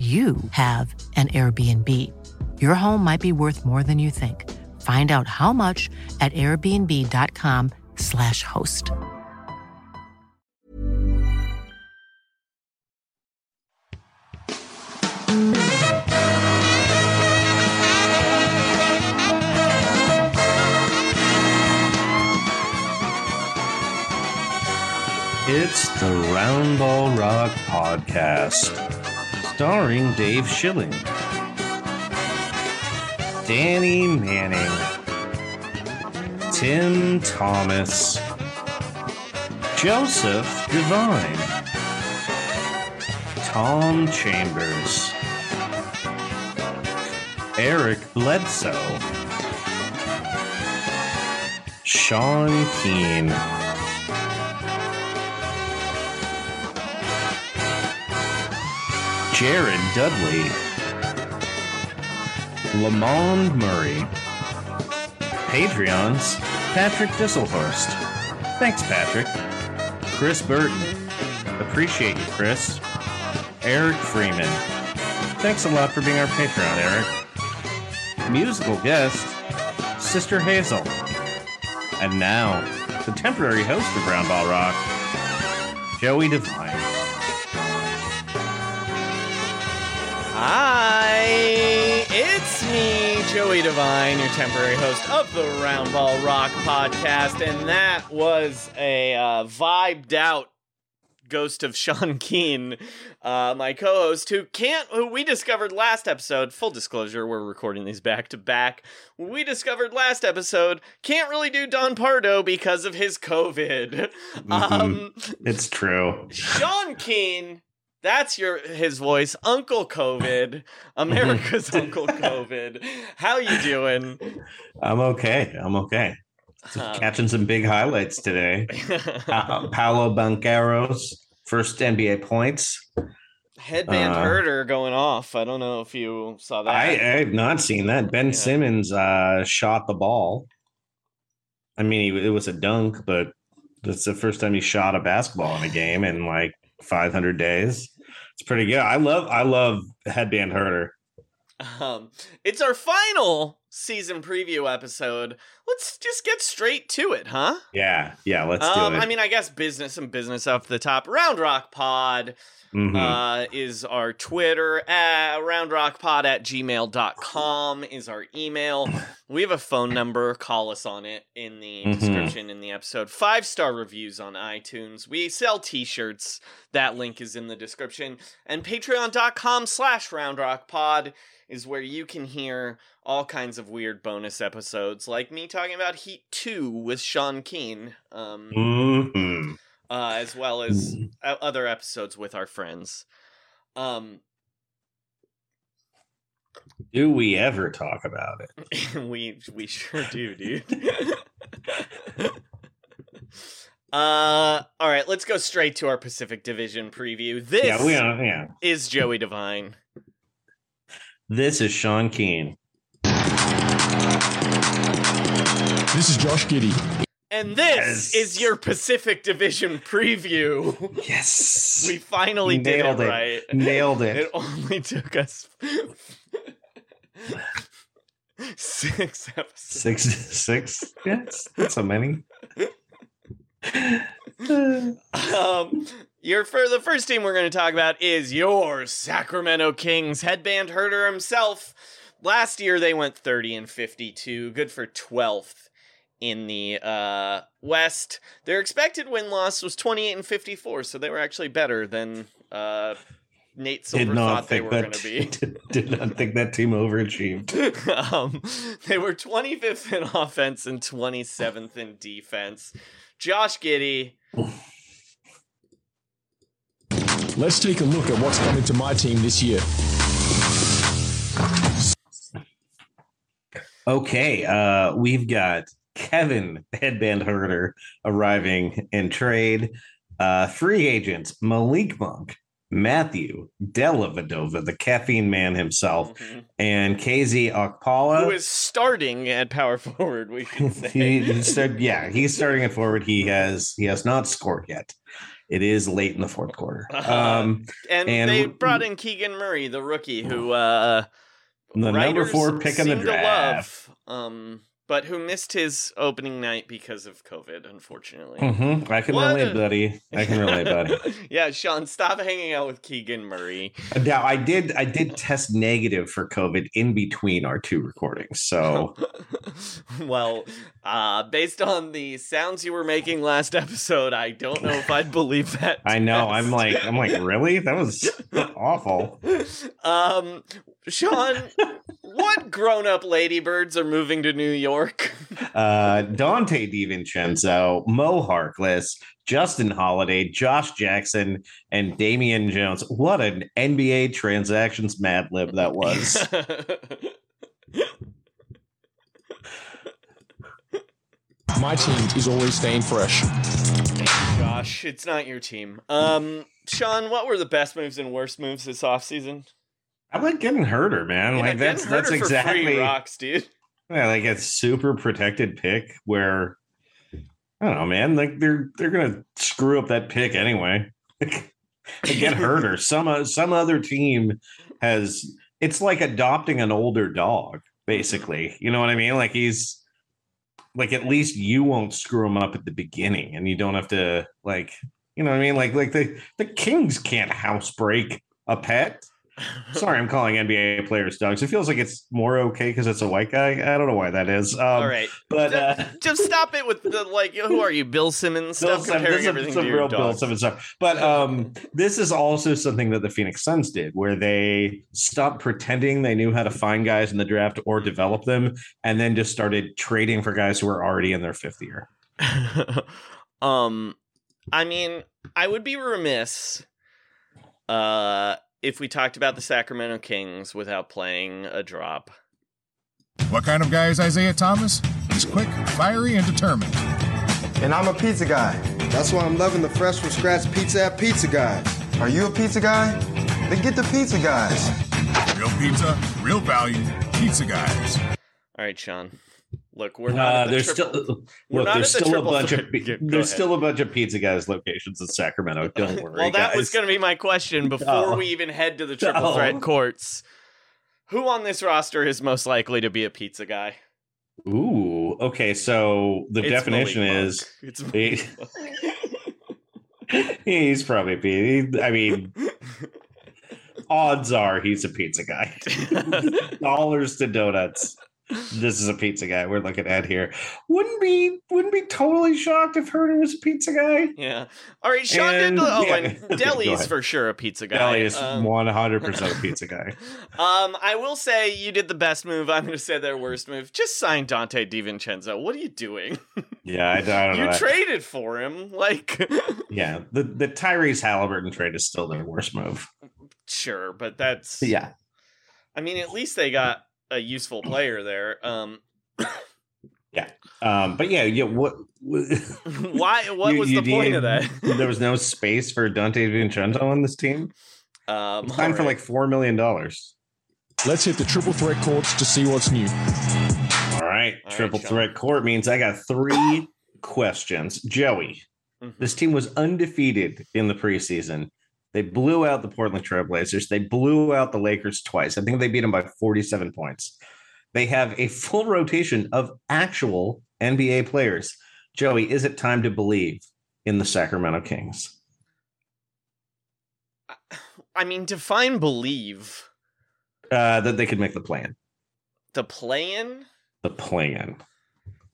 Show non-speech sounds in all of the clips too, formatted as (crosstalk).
you have an Airbnb. Your home might be worth more than you think. Find out how much at airbnb.com/slash host. It's the Roundball Rock Podcast, starring Dave Schilling, Danny Manning, Tim Thomas, Joseph Devine, Tom Chambers, Eric Bledsoe, Sean Keane. Jared Dudley, Lamond Murray, Patreons, Patrick Disselhorst. Thanks, Patrick. Chris Burton. Appreciate you, Chris. Eric Freeman. Thanks a lot for being our Patreon, Eric. Musical guest, Sister Hazel. And now, the temporary host of Roundball Rock, Joey Devine. Hi, it's me, Joey Devine, your temporary host of the Roundball Rock podcast, and that was a uh, vibed out ghost of Sean Keane, uh, my co-host, who can't, who we discovered last episode. Full disclosure, we're recording these back to back. We discovered last episode can't really do Don Pardo because of his COVID. Um, It's true. Sean Keane. That's your his voice, Uncle COVID, (laughs) America's Uncle COVID. How you doing? I'm okay. I'm okay. Um, Catching some big highlights today. (laughs) Pa- Paolo Banchero's, first NBA points. Headband Uh, Huerter going off. I don't know if you saw that. I, I have not seen that. Ben Yeah. Simmons uh, shot the ball. I mean, he, it was a dunk, but that's the first time he shot a basketball in a game in like 500 days. It's pretty good. I love, I love headband Huerter. Um, it's our final season preview episode. Let's just get straight to it, huh? Yeah, yeah. Let's um, do it. I mean, I guess business and business off the top. Round Rock Pod Mhm. uh, is our Twitter. Uh, roundrockpod at gmail.com is our email. We have a phone number. Call us on it in the Mhm. description in the episode. Five star reviews on iTunes. We sell t shirts. That link is in the description. And patreon.com slash roundrockpod is where you can hear all kinds of weird bonus episodes, like me talking about Heat 2 with Sean Keane. Um, Mhm. uh, as well as o- other episodes with our friends. Um, Do we ever talk about it? (laughs) we we sure do, dude. (laughs) (laughs) Uh, all right, let's go straight to our Pacific Division preview. This Yeah, we are. Yeah. is Joey Devine. This is Sean Keane. This is Josh Giddey. And this Yes. is your Pacific Division preview. Yes. We finally did it, Nailed it. right. Nailed it. (laughs) It only took us six episodes. Six, six. Yes, not so many. Um, your for the first team we're going to talk about is your Sacramento Kings headband Huerter himself. Last year they went 30 and 52, good for 12th in the uh, West. Their expected win loss was 28 and 54, so they were actually better than uh, Nate Silver did not thought they think were that. going to be. (laughs) Did, did not think that team overachieved. (laughs) um, they were 25th in offense and 27th in defense. Josh Giddey, Let's take a look at what's coming to my team this year. Okay, uh, we've got Kevin Headband Huerter arriving in trade. Uh, free agents Malik Monk, Matthew Dellavedova, the caffeine man himself, and KZ Okpala. who is starting at power (laughs) forward, we should (laughs) say. he, started, yeah, he's starting at forward. He has he has not scored yet. It is late in the fourth quarter. Uh-huh. Um, and, and they brought in Keegan Murray, the rookie, who uh, the number four pick in the draft. love, um, but who missed his opening night because of COVID, unfortunately. Mhm, I can What relate, buddy. I can relate, buddy. (laughs) yeah, Sean, stop hanging out with Keegan Murray. Now I did I did test negative for COVID in between our two recordings. So (laughs) well, uh, based on the sounds you were making last episode, I don't know if I'd (laughs) believe that. I know I'm like I'm like really that was awful. Um, Sean, (laughs) what grown-up ladybirds are moving to New York? (laughs) Uh, Donte DiVincenzo, Mo Harkless, Justin Holiday, Josh Jackson, and Damian Jones. What an NBA transactions mad lib that was. (laughs) My team is always staying fresh. Josh, it's not your team. Um, Sean, what were the best moves and worst moves this offseason? I like getting Huerter, man. Yeah, like that's that's exactly rocks, dude. Yeah, like a super protected pick where I don't know, man. Like they're they're gonna screw up that pick anyway. (laughs) Get Huerter. Some uh, some other team has. It's like adopting an older dog, basically. You know what I mean? Like he's like at least you won't screw him up at the beginning, and you don't have to like you know what I mean. Like like the the Kings can't housebreak a pet. Sorry, I'm calling NBA players dogs. It feels like it's more okay because it's a white guy. I don't know why that is. Um, All right, but uh, just stop it with the like. Who are you, Bill Simmons? Bill Simmons, this is some real Bill. Simmons stuff. But um, this is also something that the Phoenix Suns did, where they stopped pretending they knew how to find guys in the draft or develop them, and then just started trading for guys who were already in their fifth year. (laughs) um, I mean, I would be remiss uh if we talked about the Sacramento Kings without playing a drop. What kind of guy is Isaiah Thomas? He's quick, fiery, and determined. And I'm a pizza guy. That's why I'm loving the fresh from scratch pizza at Pizza Guys. Are you a pizza guy? Then get the Pizza Guys. Real pizza, real value, pizza guys. All right, Sean. Look, we're not. Uh, there's triple- still we're look. not There's still a bunch of. Go there's ahead. still a bunch of pizza guys locations in Sacramento. (laughs) Don't worry. well, that was going to be my question (laughs) before Oh. we even head to the triple Oh. threat courts. Who on this roster is most likely to be a pizza guy? Ooh. Okay. So the It's definition is it's he- (laughs) he's probably pizza. I mean, odds are he's a pizza guy. Dollars to donuts. This is a pizza guy we're looking at here. Wouldn't be wouldn't be totally shocked if Huerter was a pizza guy. yeah. All right, Sean And- did. Oh, yeah. and (laughs) Deli's for sure a pizza guy. Deli is Um, one hundred percent a (laughs) pizza guy. Um, I will say you did the best move. I'm going to say their worst move. Just sign Donte DiVincenzo. What are you doing? Yeah, I, I don't you know. traded for him. Like, (laughs) yeah, the the Tyrese Halliburton trade is still their worst move. sure, but that's. Yeah, I mean, at least they got a useful player there. Um, (coughs) Yeah. Um, but yeah, yeah. What? (laughs) Why? What You- was you the point of that? there was no space for Donte Vincenzo on this team. Um, Signed for like four million dollars. Let's hit the triple threat courts to see what's new. All right, All triple right, threat court means I got three (coughs) questions. Joey, Mhm. this team was undefeated in the preseason. They blew out the Portland Trailblazers. They blew out the Lakers twice. I think they beat them by 47 points. They have a full rotation of actual NBA players. Joey, is it time to believe in the Sacramento Kings? I mean, define believe Uh, that they could make the plan. the play-in. The plan.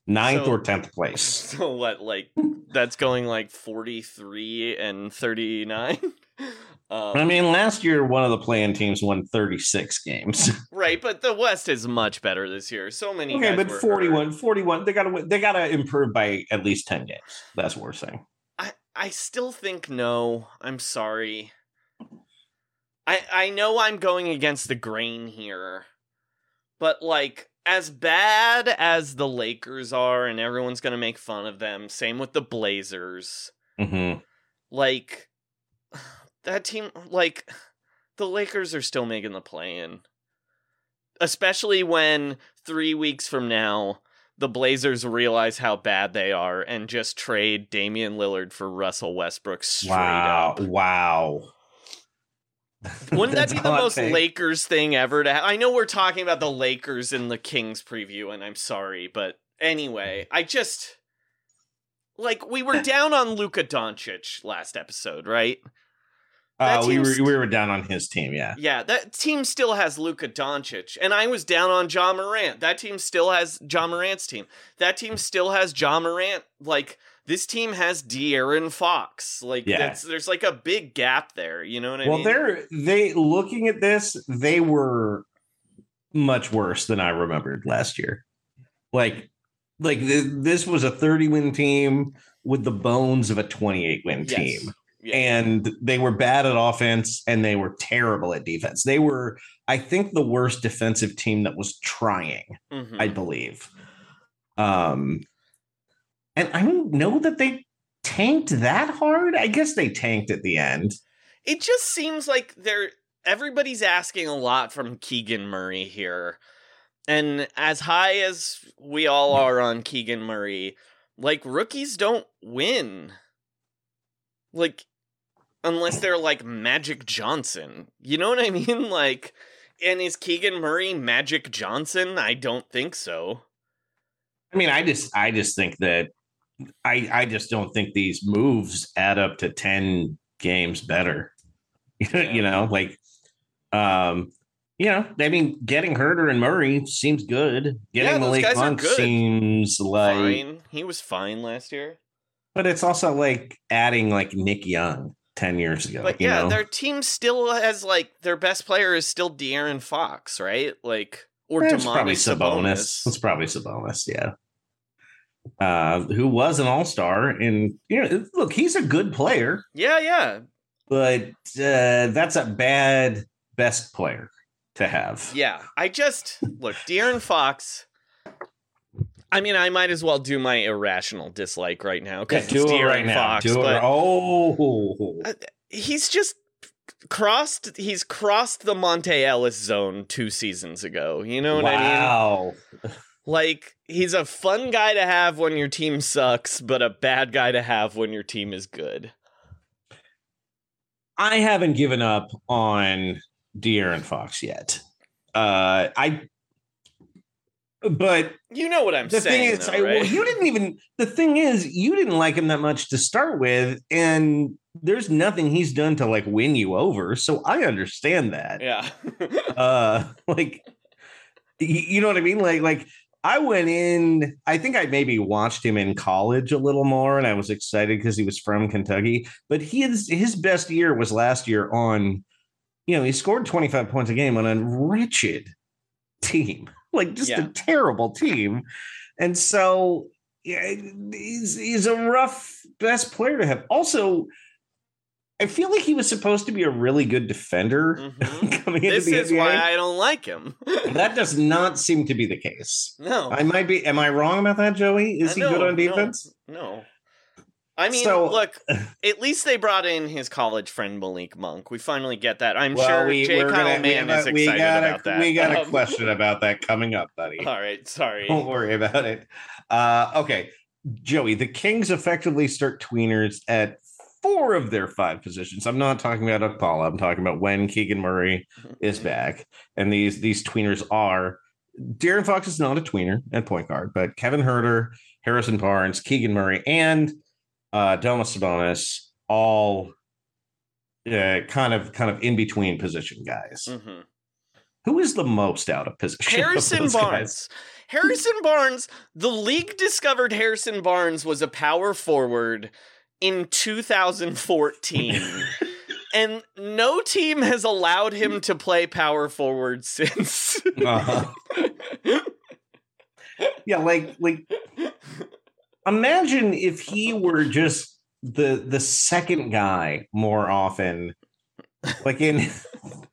Ninth So- or tenth place. (laughs) So what? Like that's going like forty-three and thirty-nine. (laughs) (laughs) Um, I mean, last year one of the play-in teams won 36 games. (laughs) right, but the West is much better this year. So many. okay, but were 41, hurt. 41, they gotta win- they gotta improve by at least 10 games. That's what we're saying. I I still think no. I'm sorry. I I know I'm going against the grain here, but like as bad as the Lakers are, and everyone's gonna make fun of them. Same with the Blazers. hmm Like that team, like the Lakers are still making the play-in, especially when three weeks from now. The Blazers realize how bad they are and just trade Damian Lillard for Russell Westbrook straight Wow. up. Wow. Wouldn't that be the most. Lakers thing ever to ha- I know we're talking about the Lakers in the Kings preview, and I'm sorry, but anyway, I just like we were down on Luka Doncic last episode, right? Uh, we were we were down on his team, yeah. Yeah, that team still has Luka Doncic, and I was down on Ja Morant. That team still has Ja Morant's team. That team still has Ja Morant. Like this team has De'Aaron Fox. Like Yeah. that's there's like a big gap there. You know what I well, mean? Well, they're they looking at this, they were much worse than I remembered last year. Like like th- this was a 30 win team with the bones of a 28 win Yes. team. Yeah. and they were bad at offense and they were terrible at defense. They were, I think, the worst defensive team that was trying, Mhm. I believe. Um, and I don't know that they tanked that hard. I guess they tanked at the end. it just seems like they're everybody's asking a lot from Keegan Murray here. And as high as we all are on Keegan Murray, like rookies don't win. Like unless they're like Magic Johnson. You know what I (laughs) mean? Like and is Keegan Murray Magic Johnson? I don't think so. I mean, I just, I just think that I, I just don't think these moves add up to ten games better. (laughs) you know, like, um, you know, I mean, getting Huerter and Murray seems good. Getting those Malik Monk seems like, fine. He was fine last year. but it's also like adding like Nick Young ten years ago. But yeah, know? their team still has like their best player is still De'Aaron Fox, right? Like or That's probably Sabonis. Sabonis. It's probably Sabonis, yeah. Uh, who was an all star, and you know, look, he's a good player, Yeah, yeah, but uh, that's a bad best player to have. yeah. I just look De'Aaron Fox. I mean, I might as well do my irrational dislike right now Yeah, because do it's it right now. Fox. Do it. Oh, Uh, he's just crossed. He's crossed the Monta Ellis zone two seasons ago. You know what I mean? wow! (laughs) Like he's a fun guy to have when your team sucks, but a bad guy to have when your team is good. I haven't given up on De'Aaron Fox yet. Uh, I, but You know what I'm the saying? thing is, though, I, well, you didn't even. The thing is, you didn't like him that much to start with, and there's nothing he's done to like win you over. So I understand that. yeah. (laughs) Uh, like, you know what I mean? Like, like I went in. I think I maybe watched him in college a little more, and I was excited because he was from Kentucky. But he is his best year was last year on. You know, he scored 25 points a game on a wretched team, like just Yeah. a terrible team. And so yeah, he's, he's a rough best player to have. Also, I feel like he was supposed to be a really good defender (laughs) Mhm. coming into This is NBA. why I don't like him. (laughs) that does not seem to be the case. no. I might be. Am I wrong about that, Joey? Is I he know, good on no, defense? No. I mean, So- look, (laughs) at least they brought in his college friend Malik Monk. We finally get that. I'm Well, sure we, Jay we're Kyle gonna, Mann is excited got about that. we got a Um, question (laughs) about that coming up, buddy. All right, sorry. Don't worry about it. Uh, okay, Joey, the Kings effectively start tweeners at four of their five positions. I'm not talking about Okpala. I'm talking about when Keegan Murray is back, and these these tweeners are. De'Aaron Fox is not a tweener at point guard, but Kevin Huerter, Harrison Barnes, Keegan Murray, and uh, Domas Sabonis all uh, kind of kind of in between position guys. Mhm. Who is the most out of position? of Harrison guys? Barnes. Harrison Barnes, the league discovered Harrison Barnes was a power forward in 2014. (laughs) and no team has allowed him to play power forward since. Uh-huh. (laughs) yeah, like like imagine if he were just the the second guy more often. Like in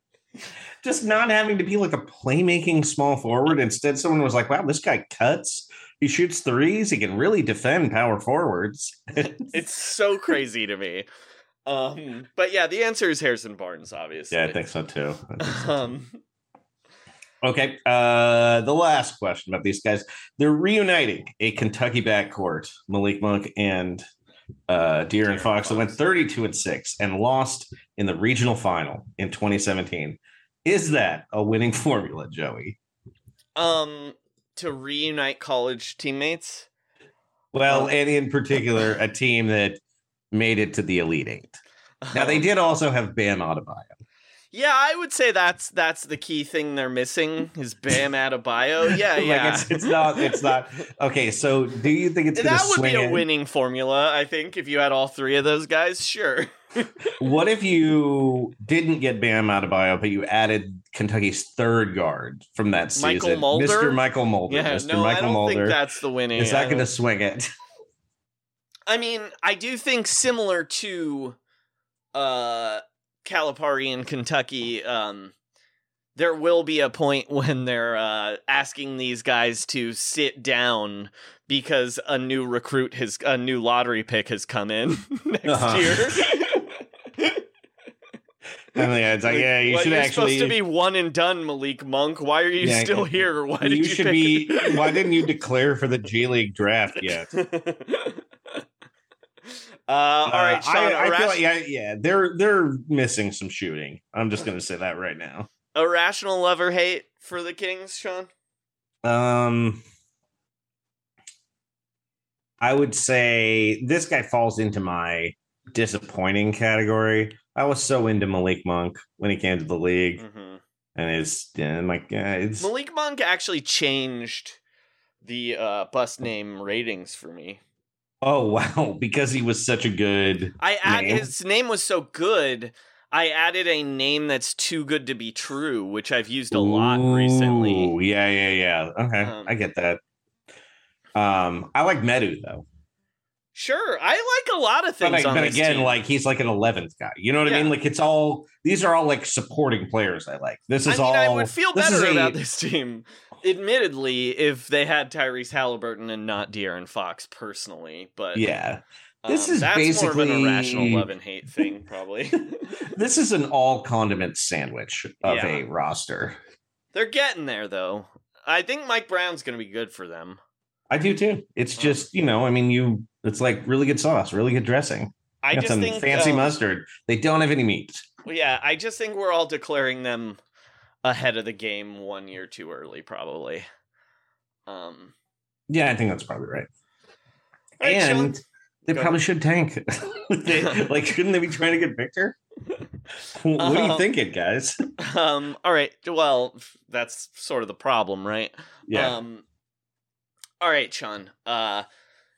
(laughs) just not having to be like a playmaking small forward. Instead, someone was like, wow, this guy cuts. He shoots threes. He can really defend power forwards. (laughs) it's so crazy to me. Um, but yeah, the answer is Harrison Barnes, obviously. yeah, I think so too. Think so. Um, Okay. Uh the last question about these guys. They're reuniting a Kentucky backcourt, Malik Monk and uh and Fox that went 32 and 6 and lost in the regional final in 2017. Is that a winning (laughs) formula, Joey? um, to reunite college teammates. Well, Um, and in particular, a team that made it to the Elite Eight. Now they (laughs) did also have Bam Adebayo. Yeah, I would say that's that's the key thing they're missing is Bam Adebayo. (laughs) Yeah, Like, yeah. it's, it's not. It's not. Okay, so do you think it's going to that would be a in? winning formula, I think, if you had all three of those guys. Sure. (laughs) What if you didn't get Bam Adebayo, but you added Kentucky's third guard from that season, Mychal Mulder? Mr. Mychal Mulder? Yeah, Mr. no, I don't Mulder. think that's the winning. Is that going to swing it? I mean, I do think similar to uh Calipari in Kentucky, um there will be a point (laughs) when they're uh asking these guys to sit down because a new recruit has a new lottery pick has come in (laughs) next Uh-huh. year. (laughs) And yeah, it's like, yeah, you What, should you're actually. supposed to be one and done, Malik Monk. Why are you Yeah, still here? Why did you, you should pick be. Why didn't you declare for the G League draft yet? Uh, all right, Uh, Sean. I, I feel like, yeah, yeah, they're they're missing some shooting. I'm just going to say that right now. irrational love or hate for the Kings, Sean. Um, I would say this guy falls into my disappointing category. I was so into Malik Monk when he came to the league, Mhm. and it's yeah, I'm like yeah, it's Malik Monk actually changed the uh, bus name ratings for me. Oh (laughs) wow because he was such a good. I add, his name was so good. I added a name that's too good to be true, which I've used a lot recently. Yeah, yeah, yeah. Okay, Um, I get that. Um, I like Metu though, Sure, I like a lot of but, things like, on but again, team. like he's like an eleventh guy. You know what I mean? Like it's all these are all like supporting players. I like this is I mean, all. I would feel better a- about this team, admittedly, if they had Tyrese Halliburton and not De'Aaron Fox personally. But Yeah, This um, is that's more of an irrational love and hate thing, probably. (laughs) (laughs) this is an all condiment sandwich of Yeah. a roster. They're getting there, though. I think Mike Brown's going to be good for them. I do too. It's Oh. just you know, I mean, you. It's like really good sauce, really good dressing. I Got just some think fancy um, mustard. They don't have any meat. Yeah, I just think we're all declaring them ahead of the game one year too early, probably. Um, Yeah, I think that's probably right. all right, Sean. and they Go probably should tank. (laughs) They- (laughs) like, shouldn't they be trying to get Victor? what are you Um, thinking, guys? (laughs) um, all right. Well, that's sort of the problem, right? Yeah. Um, all right, Sean. Uh,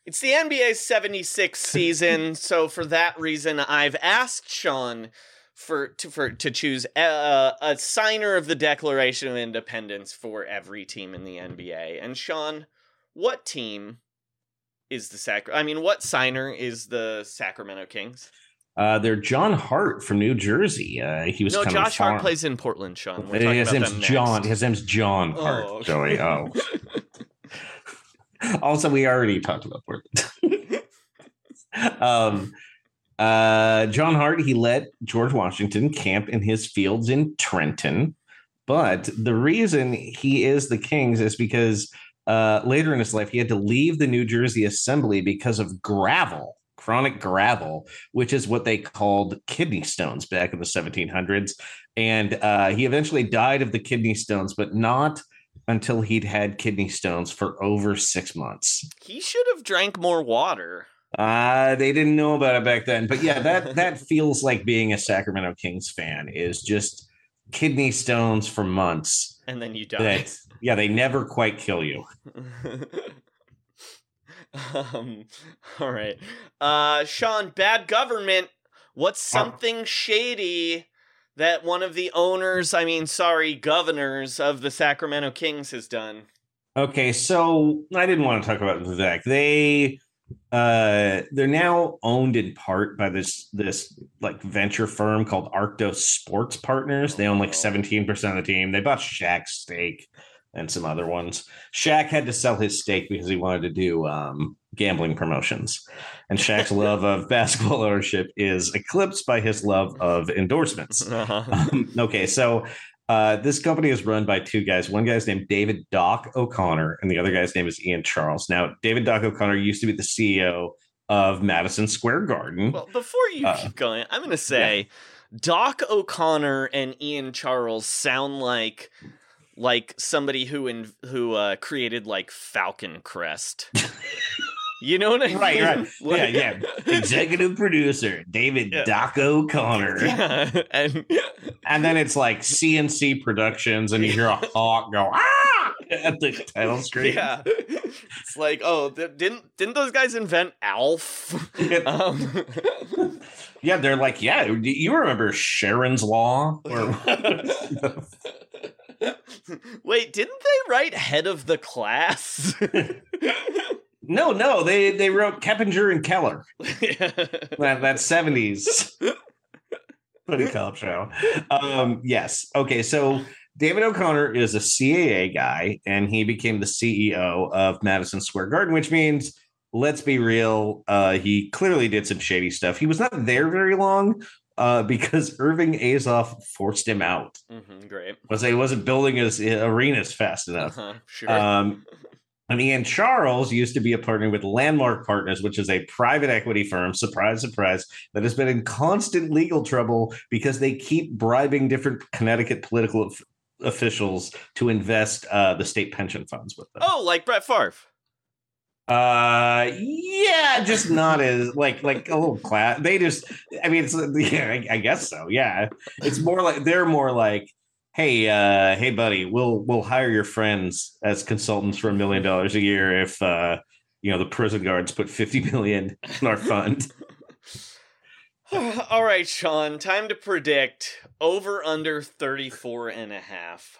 it's the NBA 76 season, so for that reason, I've asked Sean for to for to choose a, a signer of the Declaration of Independence for every team in the NBA. And Sean, what team is the Sac? I mean, what signer is the Sacramento Kings? Uh, they're John Hart from New Jersey. Uh, he was no, Josh Hart plays in Portland, Sean. We're talking His name's John. next. His name's John Oh, Hart. okay. Joey. Oh. (laughs) also, we already talked about Portland. (laughs) um, uh, John Hart. He let George Washington camp in his fields in Trenton, but the reason he is the King's is because uh, later in his life he had to leave the New Jersey Assembly because of gravel. Chronic gravel, which is what they called kidney stones back in the 1700s. And uh, he eventually died of the kidney stones, but not until he'd had kidney stones for over six months. He should have drank more water. Uh, they didn't know about it back then. But yeah, that that feels like being a Sacramento Kings fan is just kidney stones for months. And then you die. That, yeah, they never quite kill you. (laughs) um, all right. Uh, Sean, bad government. What's something shady that one of the owners, I mean, sorry, governors of the Sacramento Kings has done? Okay, so I didn't want to talk about Vivek. They uh they're now owned in part by this this like venture firm called Arctos Sports Partners. They own like 17% of the team. They bought Shaq's stake and some other ones. Shaq had to sell his stake because he wanted to do um gambling promotions. And Shaq's (laughs) love of basketball ownership is eclipsed by his love of endorsements. (laughs) Uh-huh. Um, okay, so uh, this company is run by two guys. One guy's named David Doc O'Connor, and the other guy's name is Ian Charles. Now, David Doc O'Connor used to be the CEO of Madison Square Garden. Well, before you Uh, keep going, I'm going to say Doc O'Connor and Ian Charles sound like like somebody who in, who uh, created like Falcon Crest. (laughs) you know what I mean? right, right. (laughs) Like- yeah, yeah. Executive producer David Yeah. Doc O'Connor. (laughs) Yeah, and And then it's like CNC Productions, and you hear a (laughs) hawk go, ah, at the title screen. yeah, it's like, oh, th- didn't didn't those guys invent Alf? um, Yeah, they're like, yeah, you remember Sharon's Law? Or wait, didn't they write Head of the Class? No, no, they they wrote Keppinger and Keller. (laughs) that that seventies buddy cop (laughs) show. Um, yes. Okay. So David O'Connor is a CAA guy, and he became the CEO of Madison Square Garden, which means. Let's be real. Uh, he clearly did some shady stuff. He was not there very long uh, because Irving Azoff forced him out. Mhm, great. Was he wasn't building his arenas fast enough. Uh-huh, sure. Um, and Ian Charles used to be a partner with Landmark Partners, which is a private equity firm, surprise, surprise, that has been in constant legal trouble because they keep bribing different Connecticut political of- officials to invest uh, the state pension funds with them. oh, like Brett Favre. Uh, yeah, just not as like like a little class. They just, I mean, it's yeah, I, I guess so. Yeah, it's more like they're more like, hey, uh, hey, buddy, we'll we'll hire your friends as consultants for a million dollars a year if uh, you know, the prison guards put fifty million in our fund. (laughs) All right, Sean, time to predict over under 34 and a half.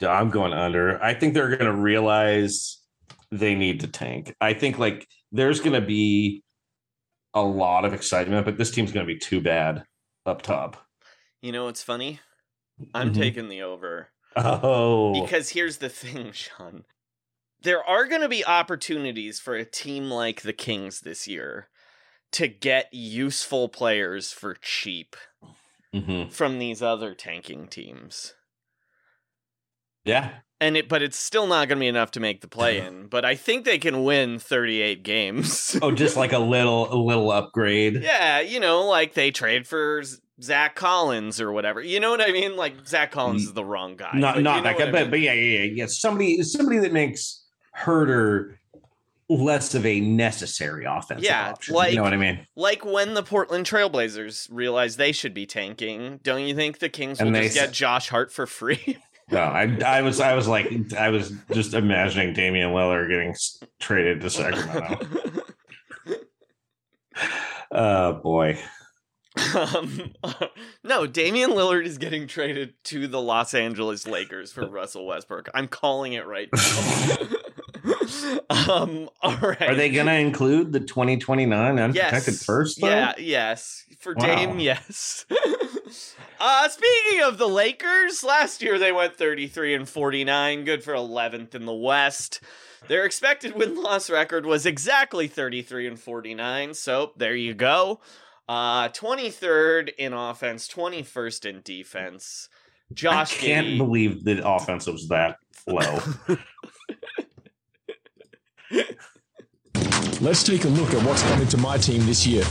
I'm going under. I think they're going to realize they need to tank. I think like there's going to be a lot of excitement, but this team's going to be too bad up top. You know what's funny? I'm Mhm. taking the over. Oh, Because here's the thing, (laughs) Sean. There are going to be opportunities for a team like the Kings this year to get useful players for cheap Mhm. from these other tanking teams. yeah. And it but it's still not going to be enough to make the play (laughs) in, but I think they can win 38 games. Oh, just like a little a little upgrade. (laughs) yeah, you know, like they trade for Zach Collins or whatever. You know what I mean? Like Zach Collins is the wrong guy. not but not you know that guy, I but, mean. but yeah, yeah, yeah, yeah. Somebody somebody that makes Huerter less of a necessary offensive Yeah, option. like- you know what I mean? Like when the Portland Trailblazers realized they should be tanking, don't you think the Kings will And just get Josh Hart for free? (laughs) No, I I was I was like I was just imagining Damian Lillard getting traded to Sacramento. (laughs) oh boy. Um, (laughs) no, Damian Lillard is getting traded to the Los Angeles Lakers for Russell Westbrook. I'm calling it right now. (laughs) um, all right. Are they going to include the 2029 unprotected yes. first? Though? Yeah, yes. For Wow. Dame, yes. (laughs) uh, speaking of the Lakers, last year they went 33 and 49, good for 11th in the West. Their expected win loss record was exactly 33 and 49, so there you go. Uh, 23rd in offense, 21st in defense. Josh I can't Giddey- believe the offense was that low. Let's take a look at what's coming to my team this year.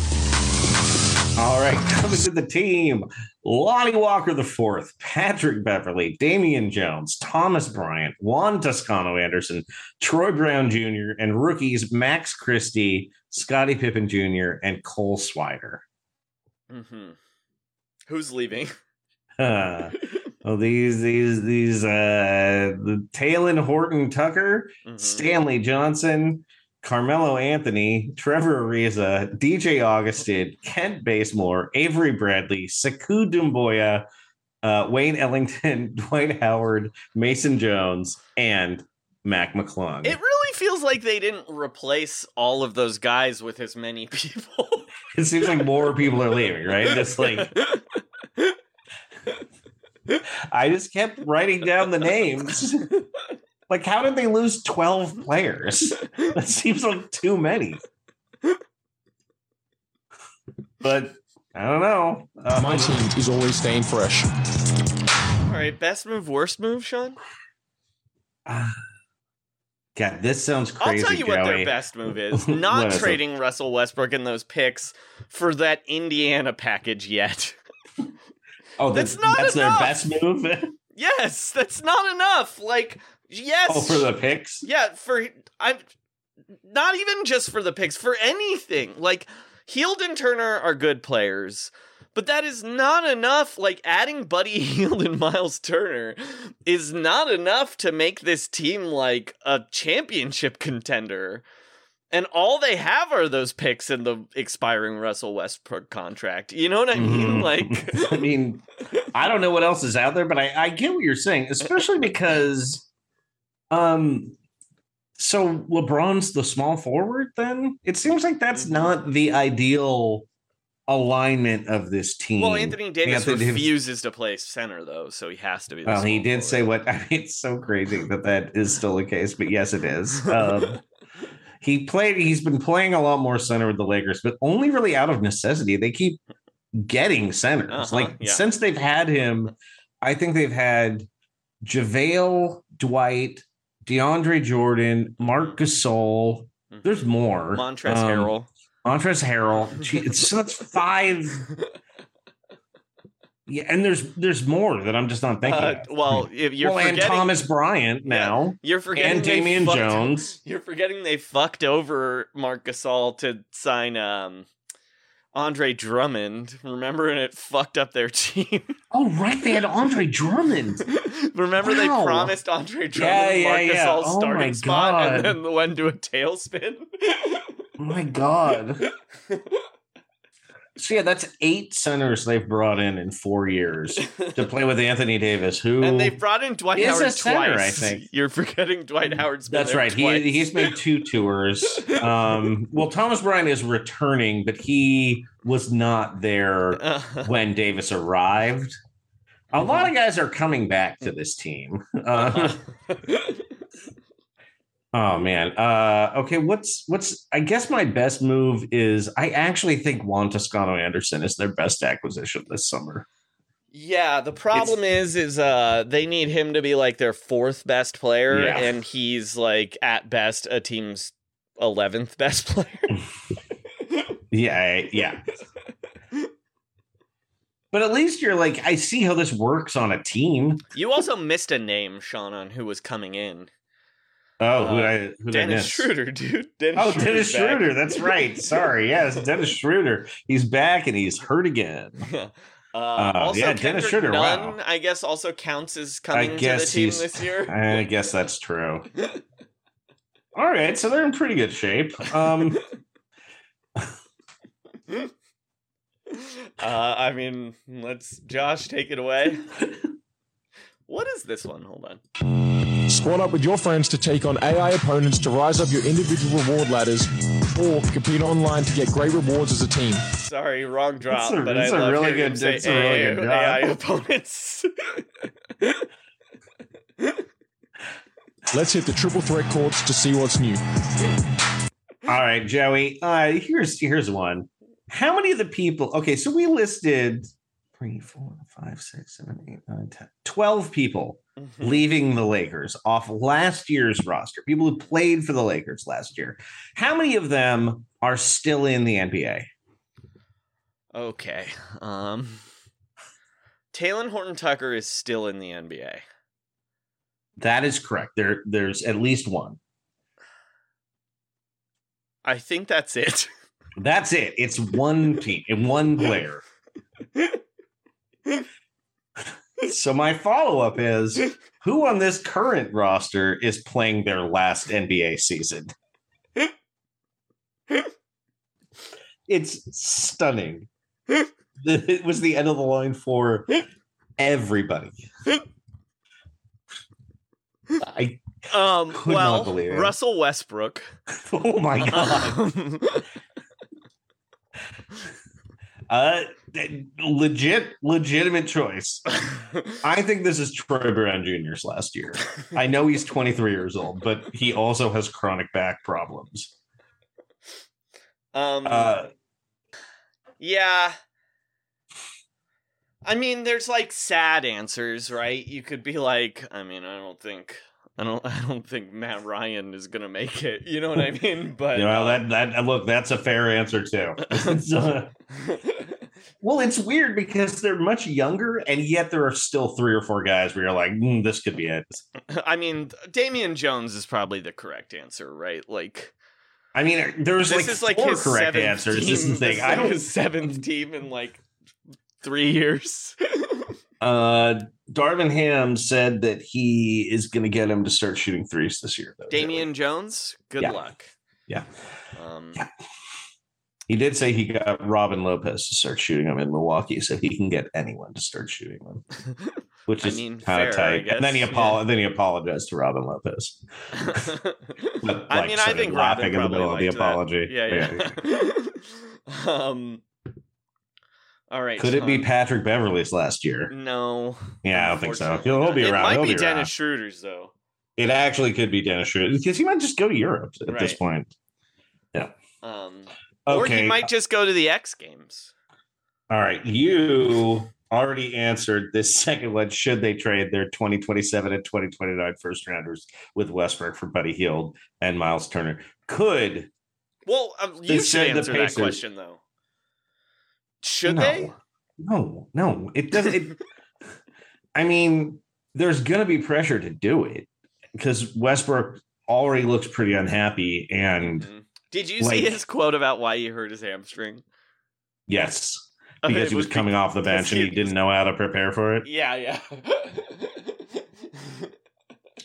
All right, coming to the team: Lonnie Walker the fourth, Patrick Beverley, Damian Jones, Thomas Bryant, Juan Toscano Anderson, Troy Brown Jr., and rookies Max Christie, Scottie Pippen Jr., and Cole Swider. Mhm. Who's leaving? Uh, (laughs) well, these these these uh the Talen Horton Tucker, Mhm. Stanley Johnson, Carmelo Anthony, Trevor Ariza, DJ Augustin, Kent Bazemore, Avery Bradley, Sekou Doumbouya, uh, Wayne Ellington, (laughs) Dwight Howard, Mason Jones, and Mac McClung. It really feels like they didn't replace all of those guys with as many (laughs) people. It seems like more people are leaving, right? It's like (laughs) I just kept writing down the names. Like, how did they lose 12 players? (laughs) That seems like too many. But I don't know. Um, My team is always staying fresh. All right, best move, worst move, Sean. (sighs) God, this sounds crazy. I'll tell you what their best move is: (laughs) not is it? trading Russell Westbrook and those picks for that Indiana package yet. Oh, That's that's, not that's their best move. (laughs) yes, that's not enough. Like, yes, oh, for the picks. yeah, for I'm not even just for the picks, for anything. Like, Hield and Turner are good players. But that is not enough. Like adding Buddy (laughs) Hield and Miles Turner is not enough to make this team like a championship contender. And all they have are those picks in the expiring Russell Westbrook contract. You know what I mean? Mhm. Like, (laughs) I mean, I don't know what else is out there, but I, I get what you're saying, especially because, um, so LeBron's the small forward. Then it seems like that's Mm-hmm. not the ideal alignment of this team. well, Anthony Davis Anthony refuses to play center though, so he has to be. The Well, he did forward. say what. (laughs) I mean, it's so crazy that that is still the case, but yes, it is. Um, (laughs) he played. He's been playing a lot more center with the Lakers, but only really out of necessity. They keep getting centers. Uh-huh, like yeah. since they've had him, I think they've had JaVale, Dwight, DeAndre Jordan, Marc Gasol. There's more. Montrezl Um, Harrell. Montrezl Harrell. (laughs) So that's five. Yeah, and there's there's more that I'm just not thinking. Uh, well, if you're well, and forgetting, Thomas Bryant now, you're forgetting and Damian fucked- Jones. (laughs) You're forgetting they fucked over Marc Gasol to sign um Andre Drummond. Remember, and it fucked up their (laughs) team. Oh, right, they had Andre Drummond. (laughs) Remember, they promised Andre Drummond Yeah, yeah, Marc yeah. Gasol's Oh starting spot, and then went to a tailspin. Oh my god. (laughs) So yeah, that's eight centers they've brought in in four years to (laughs) play with Anthony Davis, who and they've brought in Dwight Howard a center, twice. I think. (laughs) You're forgetting Dwight Howard's been That's right. twice. He he's made (laughs) two tours. Um, well, Thomas Bryant is returning, but he was not there Uh, when Davis arrived. A lot of guys are coming back to this team. Uh, oh man. Uh, okay, what's what's? I guess my best move is I actually think Juan Toscano Anderson is their best acquisition this summer. Yeah, the problem is is uh they need him to be like their fourth best player Yeah. and he's like at best a team's 11th best (laughs) player. Yeah, yeah. But at least you're like, I see how this works on a team. you also missed a name, Sean, on who was coming in. Oh, who Uh, I who I Dennis? Schroeder, dude. Dennis Oh, Schroeder's Dennis back. Schroeder. That's right. (laughs) Sorry. Yes, Dennis Schroeder. He's back and he's hurt again. (laughs) Uh, also, yeah, Dennis Schroeder, Nunn, wow. I guess, also counts as coming to the team this year. (laughs) I guess that's true. All right, so they're in pretty good shape. Um, Uh, I mean, let's Josh take it away. what is this one? Hold on. Squad up with your friends to take on AI opponents to rise up your individual reward ladders, or compete online to get great rewards as a team. Sorry, wrong drop. That's a- but that's I a love really good- say that's a really AI, good AI opponents. (laughs) Let's hit the triple threat courts to see what's new. All right, Joey. Uh, here's here's one. How many of the people? Okay, so we listed three, four, five, six, seven, eight, nine, ten, 12 people Mm-hmm. (laughs) leaving the Lakers off last year's roster. People who played for the Lakers last year. How many of them are still in the NBA? okay. Um, Talen Horton Tucker is still in the NBA. That is correct. There, there's at least one. I think that's it. That's it. It's one team and one player. (laughs) so my follow-up is who on this current roster is playing their last NBA season? It's stunning. It was the end of the line for everybody. I Um, Could not well, believe it. Russell Westbrook. (laughs) oh my god. Um, (laughs) Uh legit legitimate choice. (laughs) I think this is Troy Brown Jr.'s last year. I know he's 23 years old, but he also has chronic back problems. um, Uh, yeah. I mean, there's like sad answers, right? You could be like, I mean, I don't think, I don't, (laughs) I don't think Matt Ryan is gonna make it. You know what I mean? (laughs) But you know, um, that that look, that's a fair answer too. Uh, well, it's weird because they're much younger, and yet there are still three or four guys where you're like, "Mm, this could be it. (laughs) I mean, Damian Jones is probably the correct answer, right? Like, I mean, there's this like is like four his correct answers. Team. This is the thing. I don't his seventh team in like three years. (laughs) Uh, Darvin Ham said that he is going to get him to start shooting threes this year. Though, Damian Jones, good Yeah. luck. Yeah. Um, Yeah. He did say he got Robin Lopez to start shooting them in Milwaukee, so he can get anyone to start shooting them, (laughs) which I is mean, kind of tight. And then he yeah. then he apologized to Robin Lopez. (laughs) But, I mean, I think laughing Robin in the middle of the that. apology. Yeah, yeah. (laughs) um. All right. Could it be Patrick Beverley's last year? No. Yeah, I don't think so. He'll, he'll be It around. might he'll be be Dennis around. Schroeder's though. It actually could be Dennis Schroeder because he might just go to Europe at this Right. point. Um. Or Okay. he might just go to the X Games. All right. You already answered this (laughs) second one. Should they trade their 2027 and 2029 first rounders with Westbrook for Buddy Hield and Miles Turner? Could Well, um, you should answer that question though. Should no, they? No, no. It doesn't. It, (laughs) I mean, there's going to be pressure to do it because Westbrook already looks pretty unhappy. And Mhm. Did you like- see his quote about why he hurt his hamstring? yes, (laughs) because he was be- coming off the bench and he didn't know how to prepare for it. Yeah, yeah.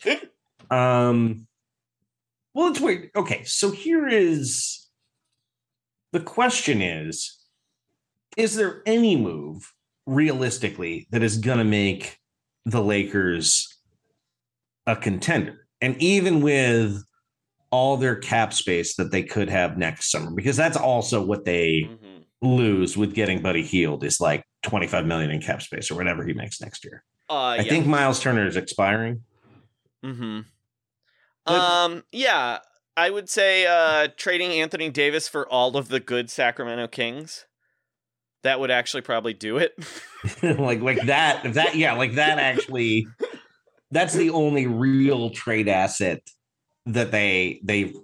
(laughs) Um, well, it's weird. Okay, so here is the question: Is is there any move realistically that is going to make the Lakers a contender? And even with all their cap space that they could have next summer, because that's also what they Mhm. lose with getting Buddy Hield is like 25 million in cap space or whatever he makes next year. Uh, I yeah. think Miles Turner is expiring. Mm-hmm. But- Um. Yeah, I would say uh, trading Anthony Davis for all of the good Sacramento Kings. That would actually probably do it. (laughs) (laughs) like like that that yeah like that actually that's the only real trade asset that they they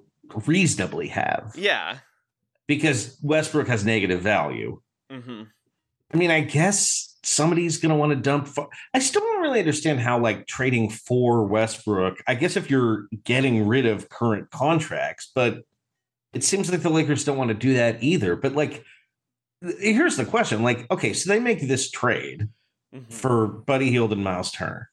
reasonably have yeah. because Westbrook has negative value. Mm-hmm. I mean, I guess somebody's going to want to dump. For, I still don't really understand how like trading for Westbrook. I guess if you're getting rid of current contracts, but it seems like the Lakers don't want to do that either. But like, here's the question: like, okay, so they make this trade Mm-hmm. for Buddy Hield and Miles Turner.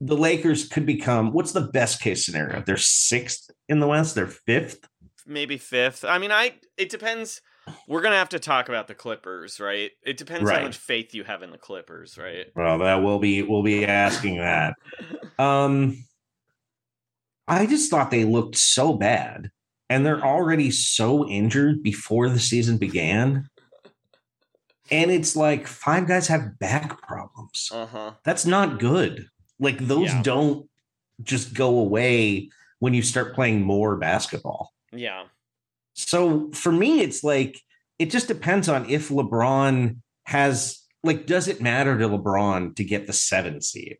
The Lakers could become what's the best case scenario? They're sixth in the West. They're fifth. Maybe fifth. I mean, I. It depends. We're gonna have to talk about the Clippers, right? It depends how much faith you have in the Clippers, right? Well, that will be we'll be asking that. (laughs) Um, I just thought they looked so bad, and they're already so injured before the season began. And it's like five guys have back problems. Uh huh. That's not good. Like those Yeah. don't just go away when you start playing more basketball. Yeah. So for me, it's like it just depends on if LeBron has like, does it matter to LeBron to get the seven seed?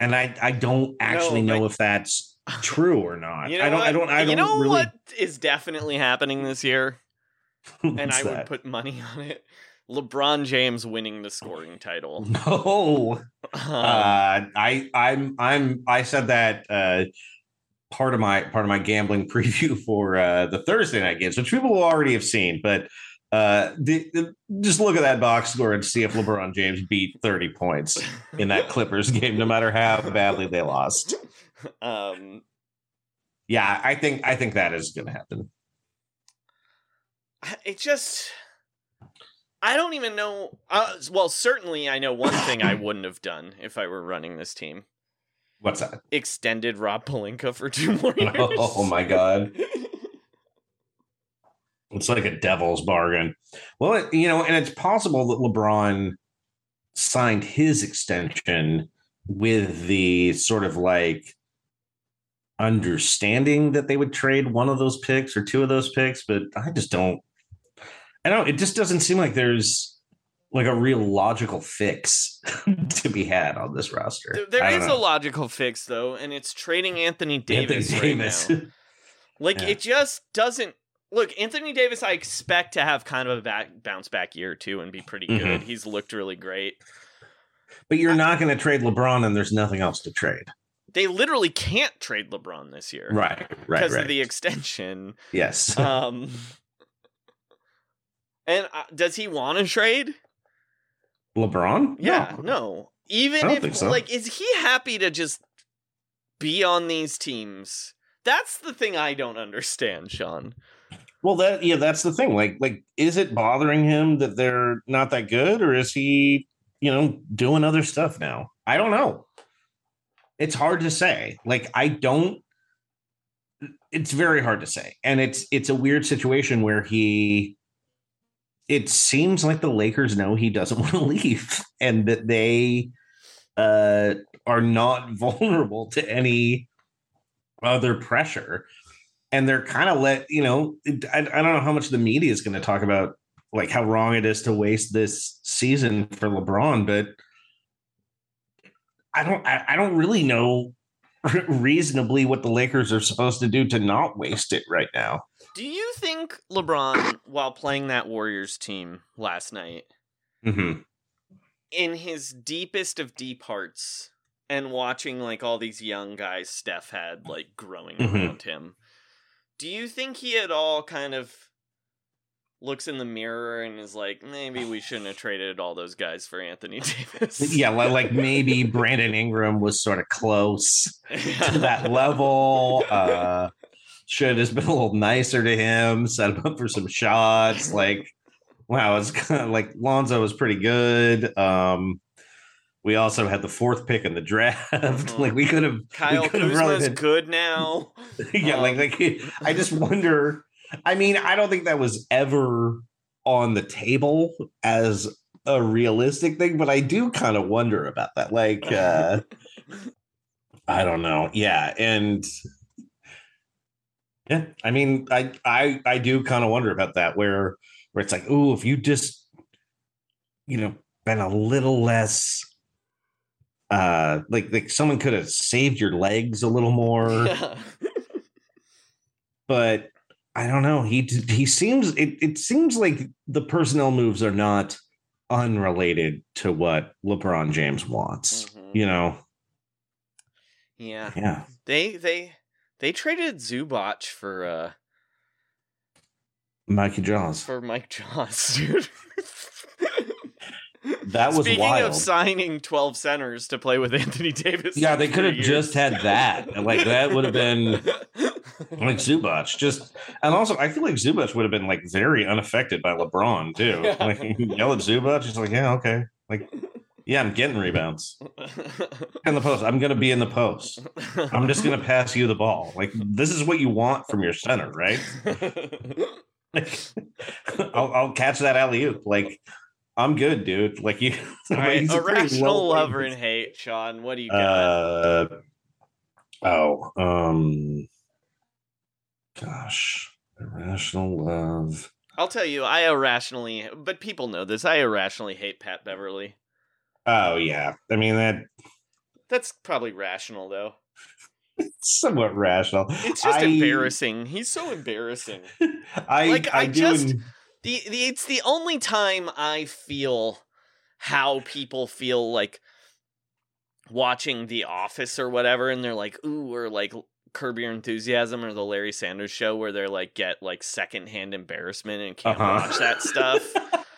And I I don't actually No, know but- if that's true or not. You know I don't I don't I you don't know really what is definitely happening this year, (laughs) and I would put money on it. LeBron James winning the scoring title. (laughs) no. Um, uh I I'm I'm I said that uh part of my part of my gambling (laughs) preview for uh the Thursday night games, which people will already have seen, but uh the, the- just look at that box score and see if LeBron James beat 30 points in that (laughs) Clippers game, no matter how badly they lost. um, Yeah, I think I think that is gonna happen. it just I don't even know. Uh, well, certainly I know one thing I wouldn't have done if I were running this team: What's that? extended Rob Pelinka for two (laughs) more years. Oh my god. It's like a devil's bargain. Well, it- you know, and it's possible that LeBron signed his extension with the sort of like understanding that they would trade one of those picks or two of those picks, but I just don't. I don't. It just doesn't seem like there's like a real logical fix (laughs) to be had on this roster. There- there I a logical fix though, and it's trading Anthony Anthony Davis. right. (laughs) Like Yeah. it just doesn't look. Anthony Davis, I expect to have kind of a back, bounce back year too and be pretty Mhm. good. He's looked really great. but you're not going to trade LeBron, and there's nothing else to trade. They literally can't trade LeBron this year, Right, right, Because right. of the extension. yes. (laughs) Um, and uh, does he want to trade? LeBron? Yeah, No. no. Even if so. like, is he happy to just be on these teams? That's the thing I don't understand, Sean. Well, that yeah, that's the thing. Like, like, is it bothering him that they're not that good, or is he, you know, doing other stuff now? I don't know. It's hard to say. Like, I don't. It's very hard to say, and it's it's a weird situation where he. It seems like the Lakers know he doesn't (laughs) want to leave, and that they uh, are not (laughs) vulnerable to any other pressure. And they're kind of let you know I, I don't know how much the media is going to talk about like how wrong it is to waste this season for lebron but i don't i, I don't really know (laughs) reasonably what the lakers are supposed to do to not waste it right now Do you think LeBron, while playing that Warriors team last night, mm-hmm. in his deepest of deep hearts, and watching like all these young guys Steph had like growing Mhm. around him, do you think he at all kind of looks in the mirror and is like, maybe we shouldn't have traded all those guys for Anthony Davis? (laughs) yeah like maybe brandon ingram was sort of close (laughs) to that level uh should have been a little nicer to him set him up for some shots like wow it's kind of like lonzo was pretty good um we also had the fourth pick in the draft Mhm. (laughs) like we could have Kyle we could have really Kuzma's been- good now. (laughs) yeah like Um, like (laughs) i just wonder i mean i don't think that was ever on the table as a realistic thing but i do kind of wonder about that like uh i don't know yeah and yeah i mean i i i do kind of wonder about that where where it's like oh if you just you know been a little less uh like like someone could have saved your legs a little more (laughs) Yeah. but I don't know. He he seems it, it seems like the personnel moves are not unrelated to what LeBron James wants. Mhm. You know, yeah. yeah. They they they traded Zubac for uh Mikey Jaws. for Mike Joss, (laughs) dude. That was Speaking wild. of signing twelve centers to play with Anthony Davis, yeah, they could have three just had that. Like that would have (laughs) been like Zubac. Just and also I feel like Zubac would have been like very unaffected by LeBron too. (laughs) Like yell at Zubac, just like yeah, okay. Like Yeah, I'm getting rebounds (laughs) in the post. I'm going to be in the post. I'm just going to pass you the ball. Like this is what you want from your center, right? (laughs) I'll, I'll catch that alley oop. Like I'm good, dude. Like you, (laughs) All right, he's a pretty irrational well- love and hate, Sean. What do you got? Uh, oh, um, gosh, irrational love. I'll tell you, I irrationally, but people know this. I irrationally hate Pat Beverley. Oh yeah, I mean that That's probably rational though. (laughs) somewhat rational. It's just I- embarrassing. He's so embarrassing. (laughs) I Like, I, I do just- en- the, the it's the only time I feel how people feel like watching The Office or whatever, and they're like, ooh, or like Curb Your Enthusiasm or the Larry Sanders Show, where they're like get like secondhand embarrassment and can't Uh-huh. watch that stuff. (laughs)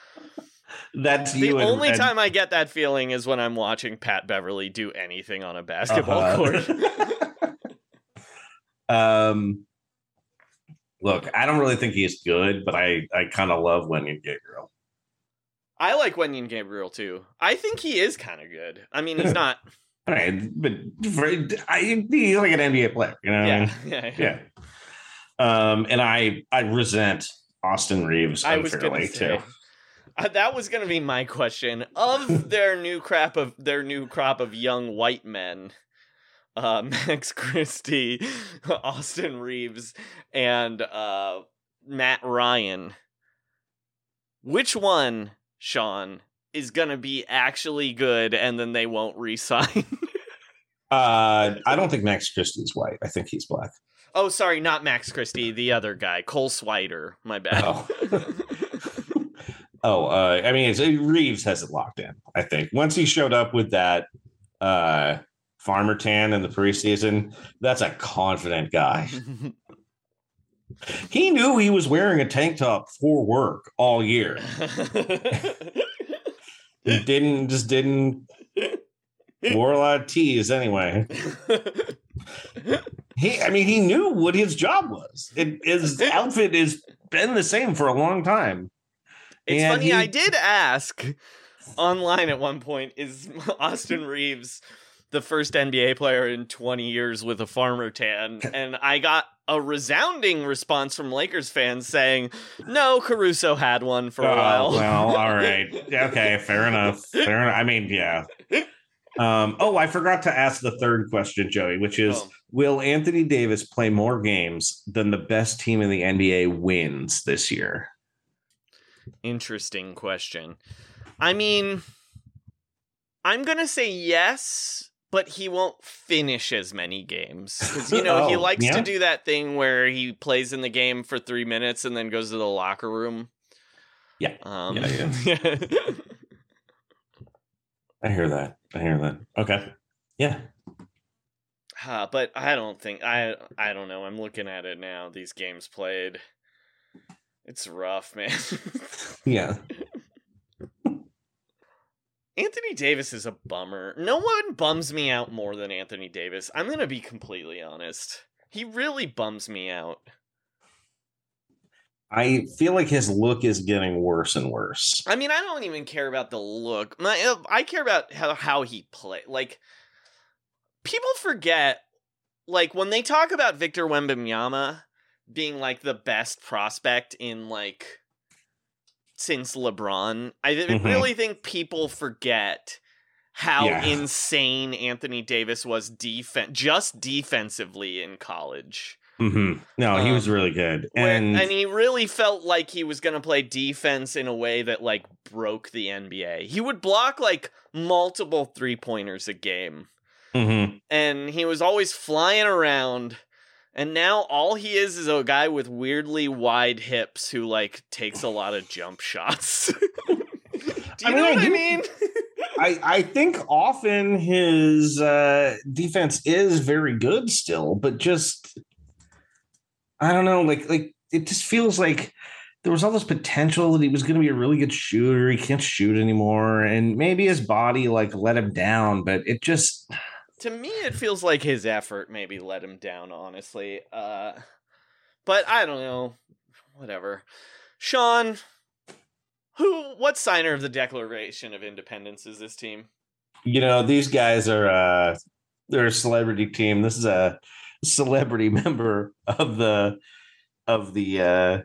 That's the only and- time I get that feeling is when I'm watching Pat Beverley do anything on a basketball Uh-huh. court. (laughs) (laughs) um, look, I don't really think he's good, but I I kind of love Wenyen Gabriel. I like Wenyen Gabriel too. I think he is kind of good. I mean, he's not. (laughs) All right, but for, I he's like an NBA player, you know. I yeah, mean? yeah, yeah. yeah. Um, and I I resent Austin Reaves unfairly too. Uh, that was gonna be my question of (laughs) their new crop of their new crop of young white men. Uh, (laughs) Max Christie, (laughs) Austin Reaves, and uh, Matt Ryan. Which one, Sean, is gonna be actually good, and then they won't re-sign? Uh, I don't think Max Christie's white. I think he's black. oh, sorry, not Max Christie, the other guy, Cole Swider. My bad. Oh. Oh, uh, I mean, it's, Reaves has it locked in. I think once he showed up with that uh, farmer tan in the preseason, that's a confident guy. (laughs) He knew he was wearing a tank top for work all year. He (laughs) didn't just didn't wore a lot of tees anyway. He, I mean, he knew what his job was. It, his outfit has been the same for a long time. It's And funny, he- I did ask online at one point is (laughs) Austin Reaves the first NBA player in 20 years with a farmer tan? (laughs) And I got a resounding response from Lakers fans saying, no, Caruso had one for a Oh, while. well, all (laughs) right. Okay, fair enough. Fair enough. I mean, yeah. Um, oh, I forgot to ask the third question, Joey, which is Oh. Will Anthony Davis play more games than the best team in the NBA wins this year? Interesting question. I mean, I'm going to say yes, but he won't finish as many games. Because, you (laughs) know, he Oh, likes yeah? to do that thing where he plays in the game for three minutes and then goes to the locker room. Yeah. Um, Yeah, (laughs) I hear that. I hear that. Okay. Yeah. Uh, but I don't think I I don't know. I'm looking at it now. These games played. It's rough, man. (laughs) Yeah. Anthony Davis is a bummer. No one bums me out more than Anthony Davis. I'm going to be completely honest. He really bums me out. I feel like his look is getting worse and worse. I mean, I don't even care about the look. My, uh, I care about how, how he play. Like, people forget, like, when they talk about Victor Wembanyama being, like, the best prospect in, like, since LeBron, I Mhm. really think people forget how Yeah. insane Anthony Davis was defen- just defensively in college. hmm No, he Um, was really good. And, and he really felt like he was going to play defense in a way that like broke the NBA. He would block like multiple three pointers a game, Mhm. and he was always flying around. And now all he is is a guy with weirdly wide hips who like takes a lot of jump shots. (laughs) Do you I mean, know I what I do- mean? (laughs) I, I think often his uh, defense is very good still, but just I don't know, like like it just feels like there was all this potential that he was going to be a really good shooter. He can't shoot anymore, and maybe his body like let him down, but it just to me it feels like his effort maybe let him down honestly uh but i don't know whatever sean Who? What signer of the Declaration of Independence is this team? You know, these guys are uh they're a celebrity team. This is a celebrity (laughs) member of the of the uh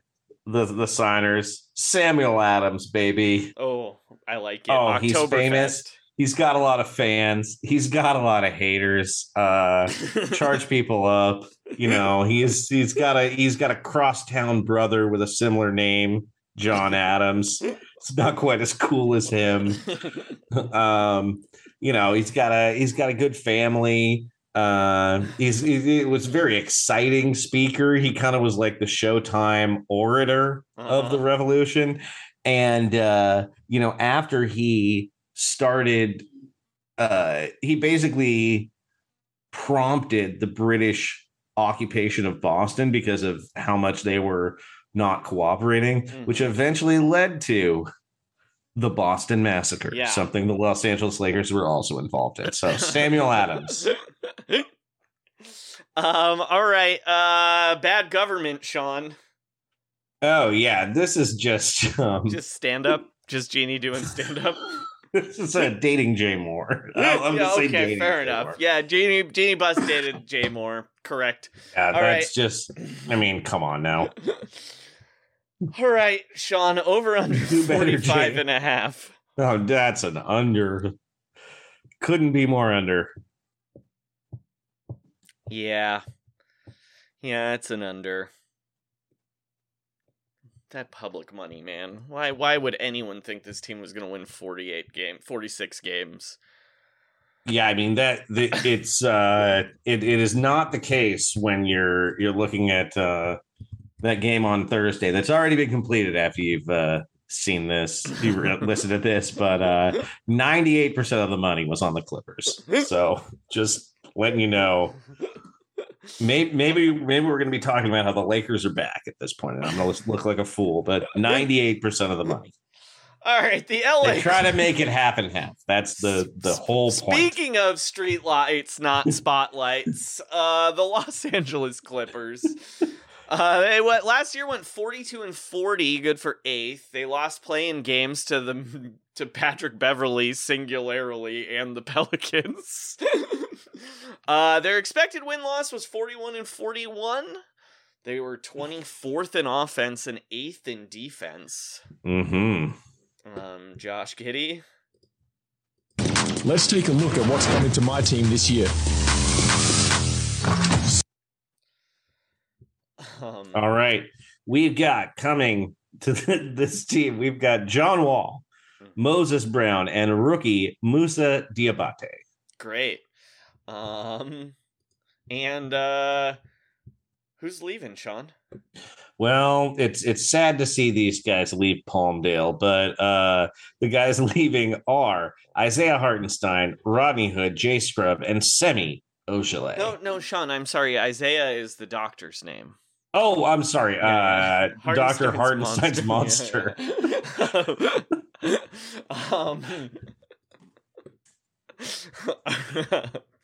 the the signers. Samuel Adams, baby. Oh, I like it. Oh, he's famous. Oktoberfest. He's got a lot of fans. He's got a lot of haters. Uh charge (laughs) people up. You know, he's he's got a he's got a crosstown brother with a similar name, John Adams. It's not quite as cool as him. (laughs) um, you know, he's got a he's got a good family. Uh, he's he, he was a very exciting speaker. He kind of was like the Showtime orator of the Uh-huh. revolution. And uh, you know, after he started, uh, he basically prompted the British occupation of Boston because of how much they were not cooperating, which Mhm. eventually led to the Boston Massacre, Yeah. something the Los Angeles Lakers were also involved in. So Samuel Adams. (laughs) um. All right. Uh. Bad government, Sean. Oh yeah, this is just um, Just stand up. Just Jeanie doing stand up. (laughs) (laughs) this is a dating Jay Mohr. (laughs) I'll- I'm yeah, just saying okay, fair Jay enough. Mohr. Yeah, Jeanie Jeanie Buss dated Jay Mohr. Correct. Yeah, All that's right. just. I mean, come on now. (laughs) All right, Sean, over under Do 45 Jay. and a half. Oh, that's an under. Couldn't be more under. Yeah. Yeah, it's an under. That public money, man. Why why would anyone think this team was going to win 48 game 46 games? Yeah, I mean that the, it's uh it, it is not the case when you're you're looking at uh that game on Thursday that's already been completed after you've uh seen this you listened to this but uh 98% of the money was on the Clippers. So just letting you know maybe maybe maybe we're going to be talking about how the Lakers are back at this point and I'm going to look like a fool but (laughs) 98% of the money. All right, the LA They try to make it happen half. That's the the whole point. Speaking of street lights, not (laughs) spotlights, uh, the Los Angeles Clippers. (laughs) Uh, they went last year went forty two and forty, good for eighth. They lost play-in games to the to Patrick Beverley singularly and the Pelicans. (laughs) uh, their expected win loss was forty one and forty one. They were twenty fourth in offense and eighth in defense. Mhm. Um, Josh Giddey. Let's take a look at what's coming to my team this year. Um, All right. We've got coming to th- (laughs) this team, we've got John Wall, Moses Brown, and rookie Moussa Diabate. Great. Um and uh who's leaving, Sean? Well, it's it's sad to see these guys leave Palmdale, but uh, the guys (laughs) leaving are Isaiah Hartenstein, Rodney Hood, Jay Scrubb, and Semi Ojeleye. No, no, Sean, I'm sorry. Isaiah is the doctor's name. Oh, I'm sorry. Uh, Dr. Hartenstein's Hartenstein's monster. Yeah. (laughs) um (laughs)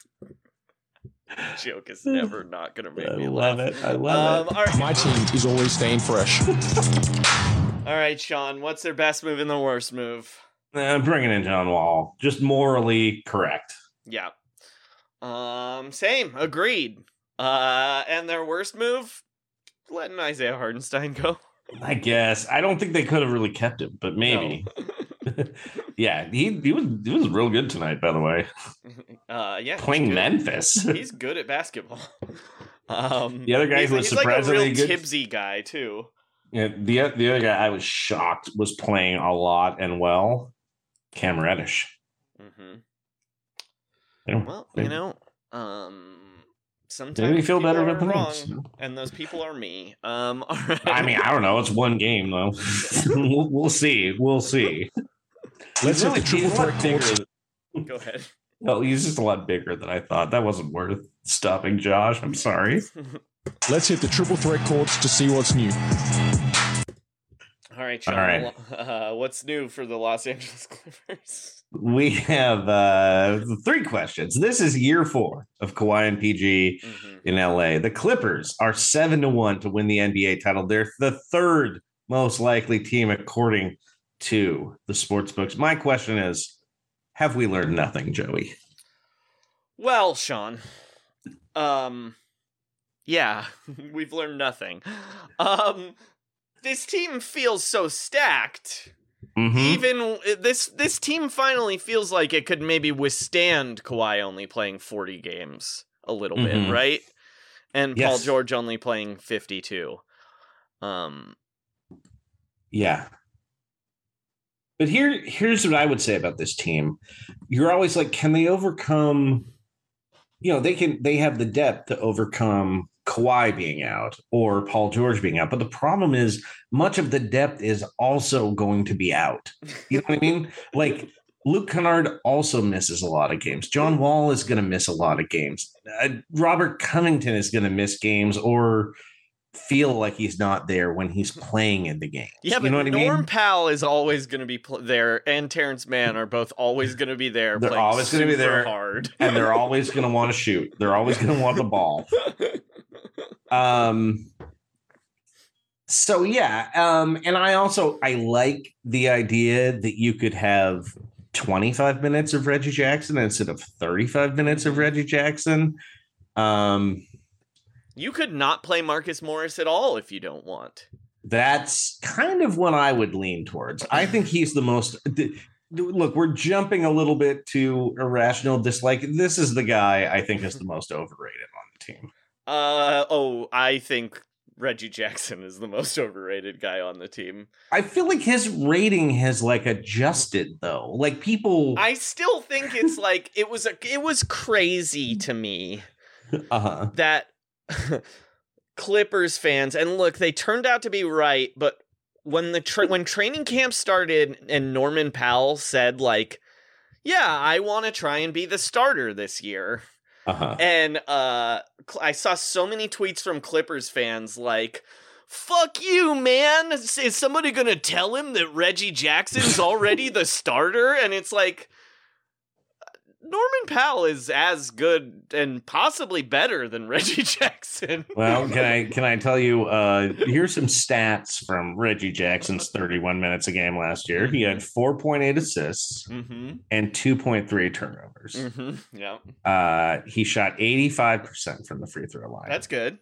(laughs) joke is (laughs) never not gonna make I me love laugh. it. I love Um, all right. My team is always staying fresh. (laughs) All right, Sean, what's their best move and the worst move? it. I'm bringing in John Wall. Just morally correct. Yeah. Um, same. Agreed. Uh, and their worst move, letting Isaiah Hartenstein go. I guess. I don't think they could have really kept him, but maybe. Yeah, he, he was he was real good tonight, by the way. (laughs) Uh, yeah, Playing good. Memphis. (laughs) He's good at basketball. (laughs) Um, The other guy he's, who was he's like a real surprisingly good- Tibbsy guy too. Yeah, the the other guy I was shocked was playing a lot and well. Cam Reddish. hmm Yeah. Well, you know, um, sometimes Maybe feel better about wrong, things. and those people are me. Um, all right. I mean, I don't know. It's one game though. we'll, we'll see. We'll see. Let's hit the triple threat than- go ahead. No, he's just a lot bigger than I thought. That wasn't worth stopping Josh. I'm sorry. (laughs) Let's hit the triple threat courts to see what's new. All right, Sean. All right. Uh, what's new for the Los Angeles (laughs) Clippers? We have uh three questions. This is year four of Kawhi and PG Mhm. in LA. The Clippers are seven to one to win the NBA title. They're the third most likely team according to the sports books. My question is have we learned nothing, Joey? Well, Sean, um, yeah, (laughs) we've learned nothing. Um, this team feels so stacked. Mhm. Even this this team finally feels like it could maybe withstand Kawhi only playing 40 games a little Mhm. bit, right? And Paul George only playing 52. Um, Yeah. But here here's what I would say about this team. You're always like, can they overcome you know, they can they have the depth to overcome Kawhi being out or Paul George being out. But the problem is much of the depth is also going to be out. You know what I mean? (laughs) Like Luke Kennard also misses a lot of games. John Wall is going to miss a lot of games. Uh, Robert Covington is going to miss games or feel like he's not there when he's playing in the game. yeah, but you know what I Norm mean? Powell is always going to be pl- there, and Terrence Mann are both always (laughs) going to be there. They're playing always gonna be there. hard. and they're always going to want to shoot. They're always going to want the ball. (laughs) Um so yeah, um and I also I like the idea that you could have 25 minutes of Reggie Jackson instead of 35 minutes of Reggie Jackson. Um You could not play Marcus Morris at all if you don't want. that's kind of what I would lean towards. I think he's the most th- Look, we're jumping a little bit to irrational dislike. This is the guy I think is the most overrated on the team. Uh oh, I think Reggie Jackson is the most overrated guy on the team. I feel like his rating has like adjusted though. Like people I still think it's like it was a it was crazy to me (laughs) uh-huh. that (laughs) Clippers fans and look, they turned out to be right, but when the tra- when training camp started and Norman Powell said like, "Yeah, I want to try and be the starter this year." Uh-huh. And uh cl- I saw so many tweets from Clippers fans like Fuck you, man. Is is somebody going to tell him that Reggie Jackson's already the starter? And it's like Norman Powell is as good and possibly better than (laughs) Reggie Jackson. Well, (laughs) can I can I tell you uh here's some stats from Reggie Jackson's 31 minutes a game last year. He had 4.8 assists Mhm. and 2.3 turnovers. Mhm. Yeah. Uh he shot 85% from the free throw line. That's good.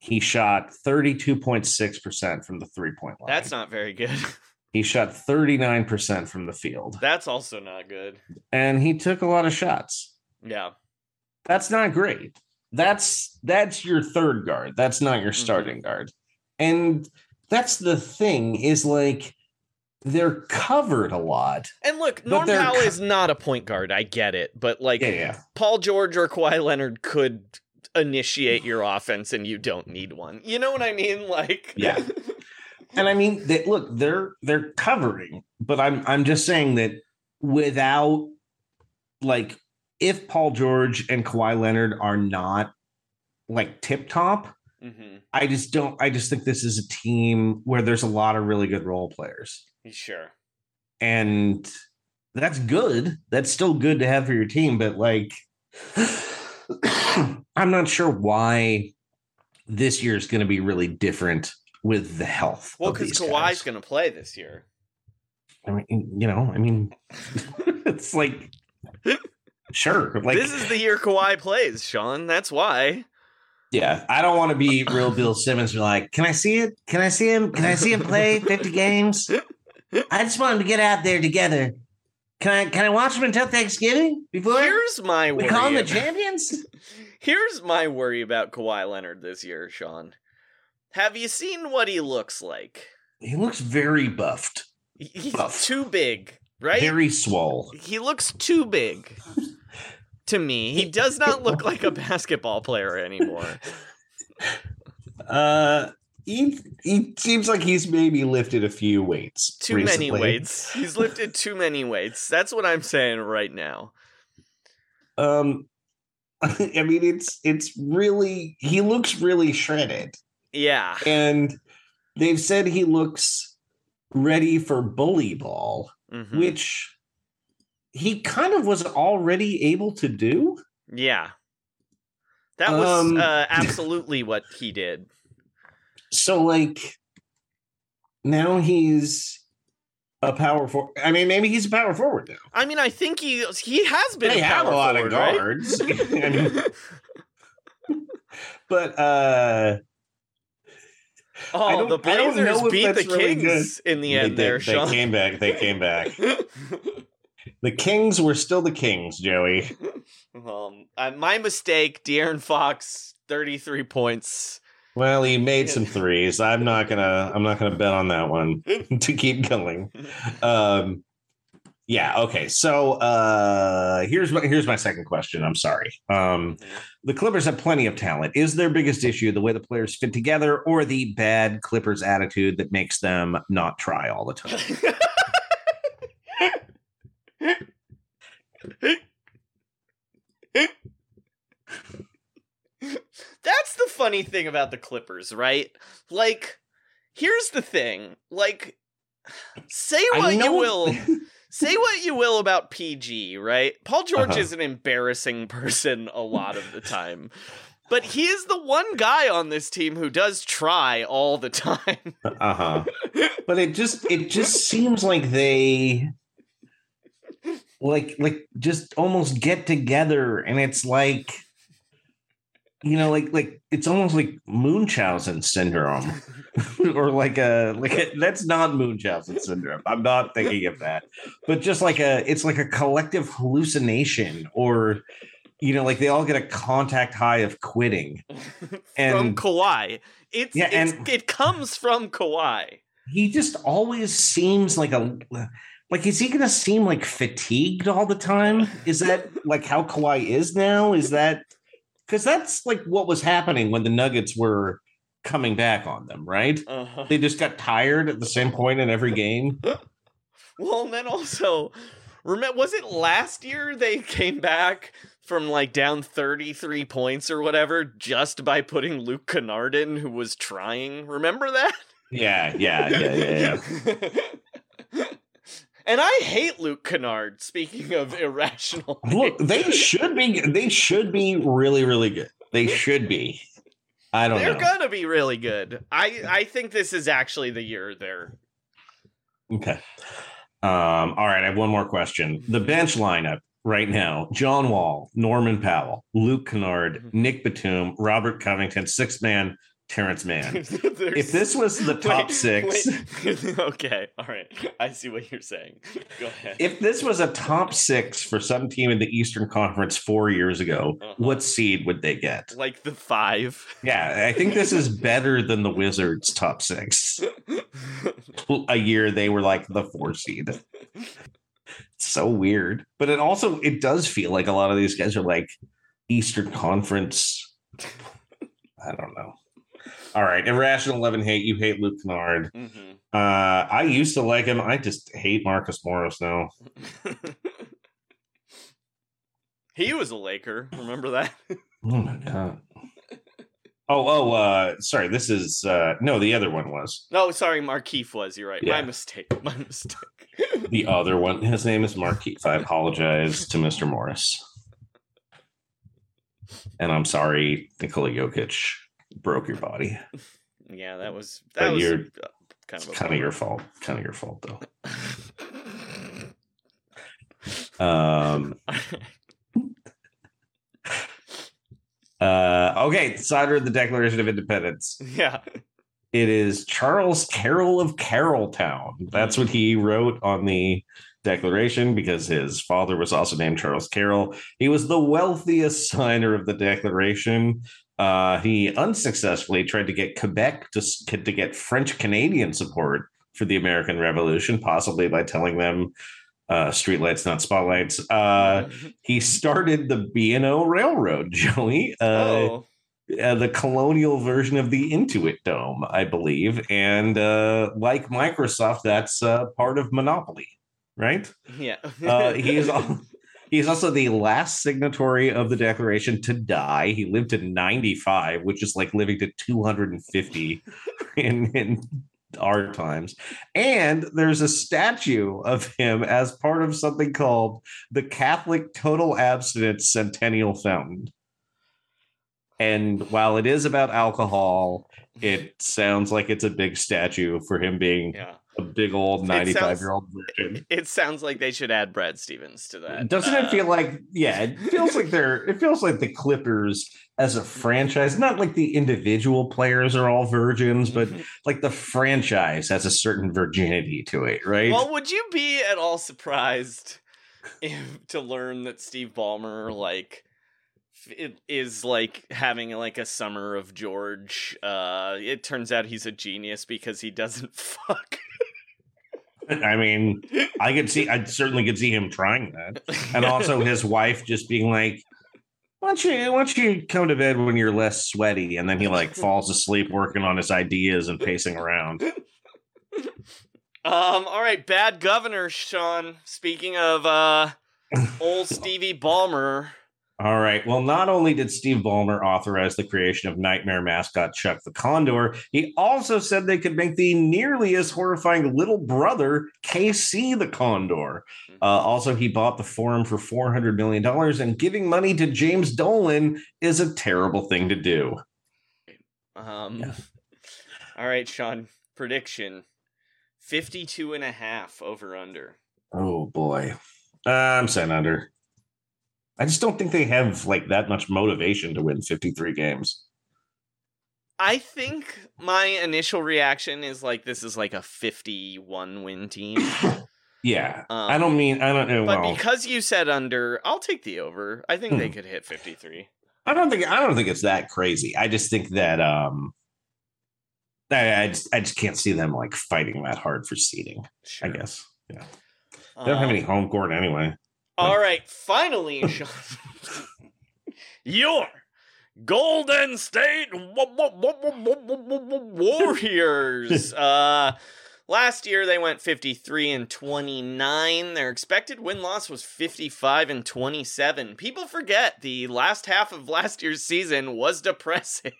he shot 32.6% from the three-point line. That's not very good. (laughs) he shot 39% from the field. That's also not good. And he took a lot of shots. Yeah. That's not great. That's that's your third guard. That's not your mm-hmm. starting guard. And that's the thing is like they're covered a lot. And look, Norm Powell co- is not a point guard. I get it, but like Yeah, yeah. Paul George or Kawhi Leonard could initiate your offense, and you don't need one. You know what I mean? Like, Yeah. And I mean that look, they're they're covering, but I'm I'm just saying that without like if Paul George and Kawhi Leonard are not like tip top, Mhm. I just don't I just think this is a team where there's a lot of really good role players. sure. and that's good. That's still good to have for your team, but like, (sighs) I'm not sure why this year is going to be really different with the health. Well, because Kawhi's going to play this year. I mean, you know, I mean, (laughs) it's like, sure, (laughs) like, this is the year Kawhi plays, Sean. That's why. yeah, I don't want to be real Bill Simmons. Be like, can I see it? Can I see him? Can I see him play 50 games? (laughs) I just want him to get out there together. Can I can I watch him until Thanksgiving before Here's my we worry. call him the champions? Here's my worry about Kawhi Leonard this year, Sean. Have you seen what he looks like? He looks very buffed, He's Buff. too big, right? very swole. He looks too big to me. He does not look like a basketball player anymore. (laughs) Uh, he he seems like he's maybe lifted a few weights. Too many weights. He's (laughs) lifted too many weights. That's what I'm saying right now. Um, (laughs) I mean, it's it's really he looks really shredded, Yeah. and they've said he looks ready for bully ball, Mhm. which he kind of was already able to do. Yeah. That was Um, uh, (laughs) absolutely what he did. So like now he's a power forward. I mean, maybe he's a power forward now. I mean, I think he he has been. They a have a lot forward, of right? guards. I (laughs) mean, (laughs) but uh Oh, the Blazers beat the that's really Kings in the they, end. did- there, they Sean. came back. They came back. (laughs) The Kings were still the Kings, Joey. um, uh, my mistake. De'Aaron Fox, thirty-three points. Well, he made some (laughs) threes. I'm not gonna. I'm not gonna bet on that one (laughs) to keep going. Um, yeah. Okay. So uh, here's my here's my second question. I'm sorry. Um, the Clippers have plenty of talent. Is their biggest issue the way the players fit together, or the bad Clippers attitude that makes them not try all the time? That's the funny thing about the Clippers, right? Like, here's the thing. Like, say what you will. (laughs) say what you will about PG, right? Paul George Uh-huh. is an embarrassing person a lot of the time. But he is the one guy on this team who does try all the time. Uh huh. But it just it just seems like they like like just almost get together and it's like you know like like it's almost like Munchausen syndrome (laughs) or like a like a, that's not Munchausen syndrome. I'm not thinking of that. But just like a it's like a collective hallucination or you know like they all get a contact high of quitting. (laughs) from And- Kawhi. It's, Yeah, it's and- it comes from Kawhi. he just always seems like a like is he gonna seem like fatigued all the time is that like how Kawhi is now is that because that's like what was happening when the nuggets were coming back on them right Uh-huh. they just got tired at the same point in every game (laughs) Well, and then also, remember, was it last year they came back from like down 33 points or whatever just by putting Luke Kennard in, who was trying? Remember that? yeah yeah yeah yeah yeah (laughs) (laughs) and I hate Luke Kennard, speaking of (laughs) irrational. look they should be they should be really really good they should be i don't know. They're know gonna be really good. I I think this is actually the year they're. Okay. Um, all right. I have one more question. The bench lineup right now John Wall, Norman Powell, Luke Kennard, Nick Batum, Robert Covington, sixth man, Terrence Mann. (laughs) If this was the (laughs) top Wait, six, wait. (laughs) okay, all right. I see what you're saying. Go ahead. if this was a top six for some team in the Eastern Conference four years ago, Uh-huh. what seed would they get? like the five. Yeah, I think this is better than the Wizards' top six. A year they were like the four seed. so weird. But it also it does feel like a lot of these guys are like Eastern Conference. I don't know. All right, irrational eleven hate. You hate Luke Kennard. Mhm. Uh, I used to like him. I just hate Marcus Morris now. (laughs) he was a Laker. Remember that? (laughs) Oh my god. Oh, oh, uh, sorry. This is uh no, the other one was No, sorry, Markieff was. You're right. My mistake. My mistake. (laughs) the other one. His name is Markieff. I apologize to Mr. Morris. And I'm sorry, Nikola Jokic broke your body. yeah, that was But that was you're- uh, kind of kind of your fault. Kind of your fault though. (laughs) Um uh okay, cider of the Declaration of Independence. (laughs) yeah. It is Charles Carroll of Carrollton. That's what he wrote on the Declaration because his father was also named Charles Carroll. He was the wealthiest signer of the Declaration. Uh, he unsuccessfully tried to get Quebec to, to get French Canadian support for the American Revolution, possibly by telling them uh, streetlights, not spotlights. Uh, (laughs) he started the B&O Railroad, (laughs) Joey. Uh, oh. uh, the colonial version of the Intuit Dome, I believe. And uh, like Microsoft, that's uh, part of Monopoly, right? Yeah. Uh, he is (laughs) al- he is also the last signatory of the Declaration to die. He lived to 95, which is like living to 250 (laughs) in, in our times. And there's a statue of him as part of something called the Catholic Total Abstinence Centennial Fountain. And while it is about alcohol, it sounds like it's a big statue for him being yeah. A big old It sounds- 95 year old virgin. It sounds like they should add Brad Stevens to that. Doesn't Uh, it feel like yeah, it feels like they're it feels like the Clippers as a franchise, not like the individual players are all virgins, but Mm-hmm. like the franchise has a certain virginity to it, right? Well, would you be at all surprised if, to learn that Steve Ballmer like f- it is like having like a summer of George? Uh, it turns out he's a genius because he doesn't (laughs) fuck. I mean, I could see I certainly could see him trying that. And (laughs) also his wife just being like, why don't you why don't you come to bed when you're less sweaty? And then he like falls asleep working on his ideas and pacing around. Um, all right, bad governor, Sean. Speaking of uh old (laughs) Stevie Ballmer. All right. Well, not only did Steve Ballmer authorize the creation of Nightmare mascot Chuck the Condor, he also said they could make the nearly as horrifying little brother KC the Condor. Uh, also, he bought the forum for $400 million, and giving money to James Dolan is a terrible thing to do. Um Yeah. All right, Sean. Prediction. 52 and a half over under. Oh, boy. Uh, I'm saying under. I just don't think they have like that much motivation to win 53 games. I think my initial reaction is like this is like a 51 win team. (coughs) Yeah. Um, I don't mean, I don't know. But well, because you said under, I'll take the over. I think they Hmm. could hit 53. I don't think I don't think it's that crazy. I just think that um I, I just I just can't see them like fighting that hard for seeding, Sure. I guess. Yeah. They don't have any Um, home court anyway. All right, finally, (laughs) Sean. Your Golden State Wa- wa- wa- wa- wa- wa- wa- wa- Warriors. (laughs) uh, last year they went 53 and 29. Their expected win loss was 55 and 27. People forget the last half of last year's season was depressing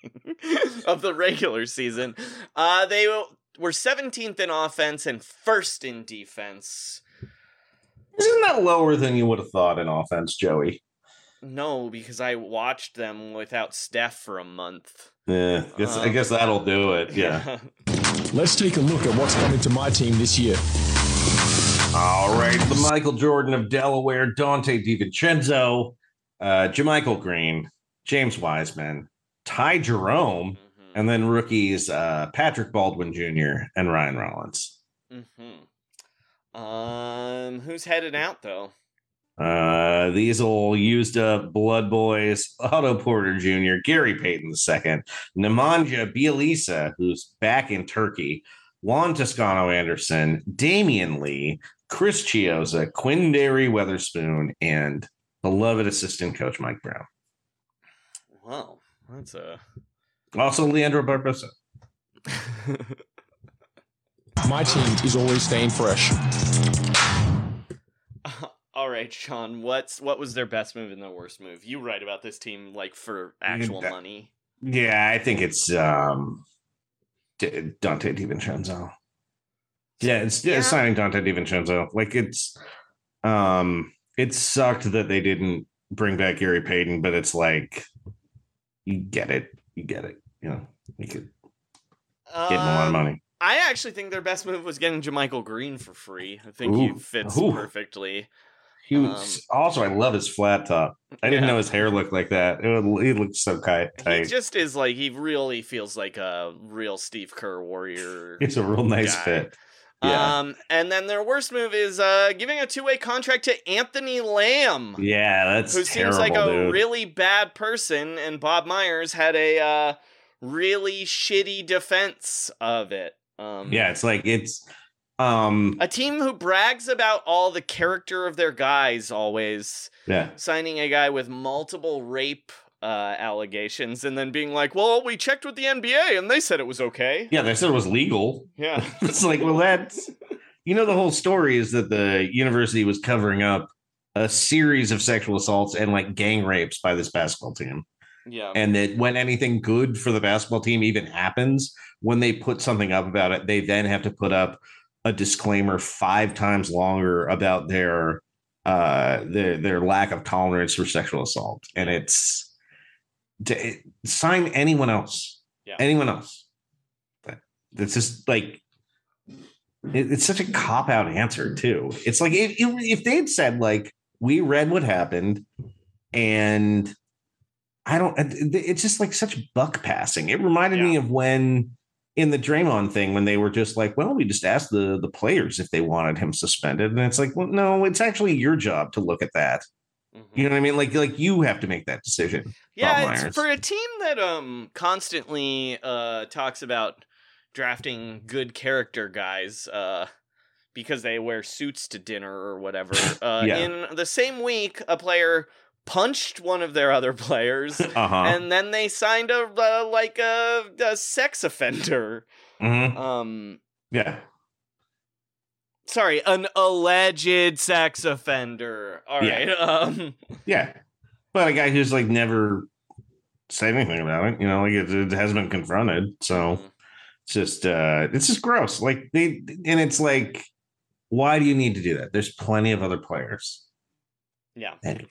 (laughs) of the regular season. Uh, they were 17th in offense and first in defense. Isn't that lower than you would have thought in offense, Joey? No, because I watched them without Steph for a month. Yeah, guess, I Um, guess that'll do it. (laughs) Yeah. Let's take a look at what's coming to my team this year. All right, the Michael Jordan of Delaware, Donte DiVincenzo, uh, JaMychal Green, James Wiseman, Ty Jerome, Mhm. and then rookies uh, Patrick Baldwin Jr. and Ryan Rollins. Mhm. Um, who's headed out though? Uh, these will used up Blood Boys, Otto Porter Jr., Gary Payton II, Nemanja Bjelica, who's back in Turkey, Juan Toscano Anderson, Damion Lee, Chris Chiozza, Quinn Derry Weatherspoon, and beloved assistant coach Mike Brown. Wow, that's a. Also, Leandro Barbosa. (laughs) My team is always staying fresh. (laughs) All right, Sean. What's what was their best move and their worst move? You write about this team like for actual that- money. Yeah, I think it's um, D- Donte DiVincenzo. Yeah, it's yeah. Yeah. signing Donte DiVincenzo. Like it's um it sucked that they didn't bring back Gary Payton, but it's like you get it. You get it. You know, you could get him a lot of money. I actually think their best move was getting JaMychal Green for free. I think he fits Ooh. perfectly. He was, also I love his flat top. I didn't um, Yeah. know his hair looked like that. It, would- he looked so tight. He just is like he really feels like a real Steve Kerr warrior. (laughs) It's a real nice guy. fit. Yeah. Um, and then their worst move is uh giving a two way contract to Anthony Lamb, yeah, that's who terrible, seems like a dude. really bad person, and Bob Myers had a uh really shitty defense of it. Um, yeah, it's like it's um a team who brags about all the character of their guys always yeah. signing a guy with multiple rape uh allegations and then being like, "Well, we checked with the NBA and they said it was okay." Yeah, they said it was legal. Yeah. (laughs) it's like, well, that's you know, the whole story is that the university was covering up a series of sexual assaults and like gang rapes by this basketball team. Yeah. And that when anything good for the basketball team even happens, when they put something up about it, they then have to put up a disclaimer five times longer about their uh their their lack of tolerance for sexual assault. And it's to sign anyone else. Yeah. Anyone else. That- That's just like it- it's such a cop out answer too. It's like if if they had said like we read what happened, and I don't. It's just like such buck passing. It reminded me of when in the Draymond thing when they were just like, well, we just asked the the players if they wanted him suspended, and it's like, well, no, it's actually your job to look at that. You know what I mean? Like like you have to make that decision. Yeah, it's for a team that um constantly uh talks about drafting good character guys uh because they wear suits to dinner or whatever. (laughs) Uh Yeah. in the same week a player punched one of their other players (laughs) Uh-huh. and then they signed a uh, like a, a sex offender. Mhm. Um Yeah. sorry, an alleged sex offender. All Yeah. right. Um (laughs) Yeah. But a guy who's like never said anything about it, you know, like it, it hasn't been confronted. So it's just uh it's just gross. Like they and it's like, why do you need to do that? There's plenty of other players. yeah. Anyway.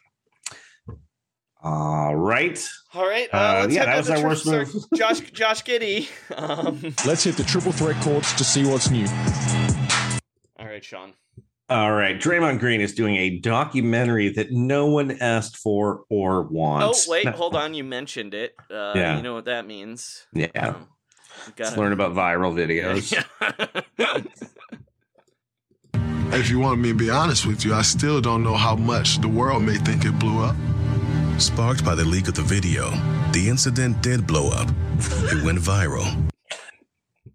All right. All right. Uh, Uh, let's yeah, that was our tri- worst move. (laughs) Josh Josh Giddey. Um, Let's hit the triple threat courts to see what's new. all right, Sean. All right. Draymond Green is doing a documentary that no one asked for or wants. Oh wait, No. hold on. You mentioned it. Uh, Yeah. You know what that means. Yeah. Um, Let's learn about viral videos. (laughs) If you want me to be honest with you, I still don't know how much the world may think it blew up. Sparked by the leak of the video, the incident did blow up. It went viral.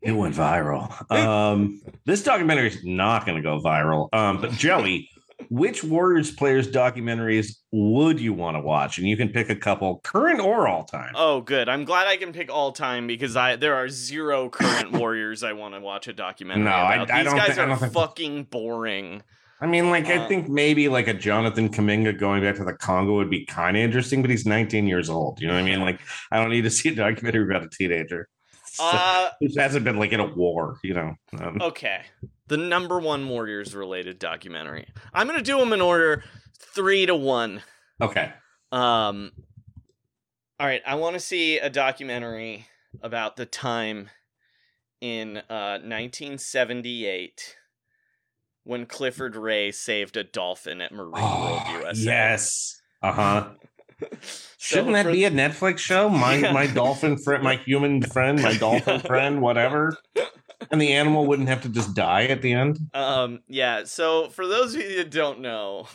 It went viral. Um, this documentary is not going to go viral. Um, but Joey, which Warriors players documentaries would you want to watch? And you can pick a couple, current or all time. Oh, good. I'm glad I can pick all time because I there are zero current (laughs) Warriors I want to watch a documentary No, about. I These don't guys thi- I are don't think- fucking boring. I mean, like, I Uh, think maybe like a Jonathan Kuminga going back to the Congo would be kind of interesting, but he's 19 years old. You know what I mean? Like, I don't need to see a documentary about a teenager. (laughs) Uh, Who hasn't been like in a war, you know? Um, okay. The number one Warriors related documentary. I'm gonna do them in order, three to one. Okay. Um. All right, I want to see a documentary about the time in uh 1978 when Clifford Ray saved a dolphin at Marine World USA. Yes. Uh huh. (laughs) So Shouldn't that for- be a Netflix show? My (laughs) Yeah. my dolphin friend, my human friend, my (laughs) dolphin friend, whatever. And the animal wouldn't have to just die at the end. Um, yeah, so for those of you that don't know,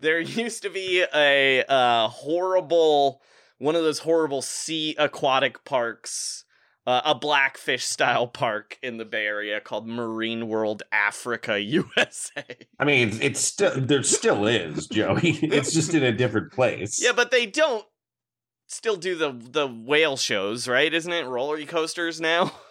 there used to be a uh, horrible, one of those horrible sea aquatic parks, uh, a blackfish style park in the Bay Area called Marine World Africa, (laughs) USA. I mean, it's, it's still there still is Joey. (laughs) It's just in a different place. Yeah, but they don't still do the the whale shows, right? Isn't it roller coasters now? (laughs)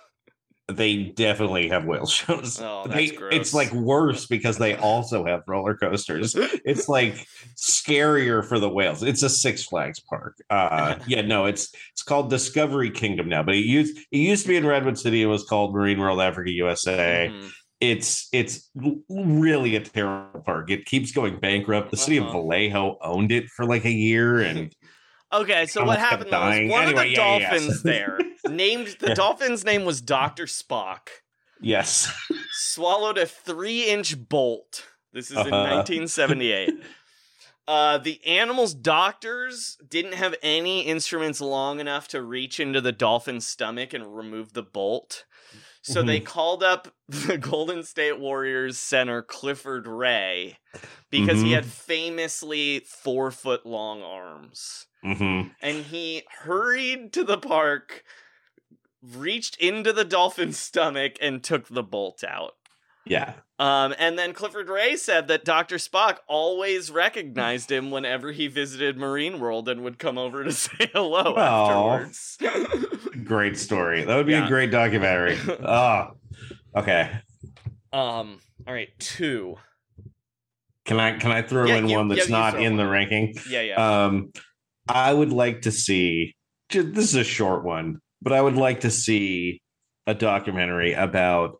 They definitely have whale shows. Oh, They-. It's like worse because they also have roller coasters. It's like scarier for the whales. It's a Six Flags park. Uh, (laughs) yeah, no, it's it's called Discovery Kingdom now, but it used it used to be in Redwood City. It was called Marine World Africa USA. Mhm. It's it's really a terrible park. It keeps going bankrupt. The city of Uh-huh. Vallejo owned it for like a year, and (laughs) Okay, so what happened was one of the yeah, yeah, yeah. dolphins there (laughs) named the dolphin's name was Doctor Spock. yes, swallowed a three inch bolt. This is in Uh-huh. 1978. Uh, the animal's doctors didn't have any instruments long enough to reach into the dolphin's stomach and remove the bolt. So they called up (laughs) the Golden State Warriors center Clifford Ray because he Mhm. had famously four foot long arms. hmm And he hurried to the park, reached into the dolphin's stomach, and took the bolt out. yeah. Um, and then Clifford Ray said that Dr. Spock always recognized him whenever he visited Marine World and would come over to (laughs) say hello Aw. afterwards. (laughs) Great story. That would be Yeah. a great documentary. oh, (laughs) okay. um, all right, two. Can I can I throw Yeah, in you- one that's yeah, not in the ranking? Yeah, yeah. Um, I would like to see. ju- This is a short one, but I would like to see a documentary about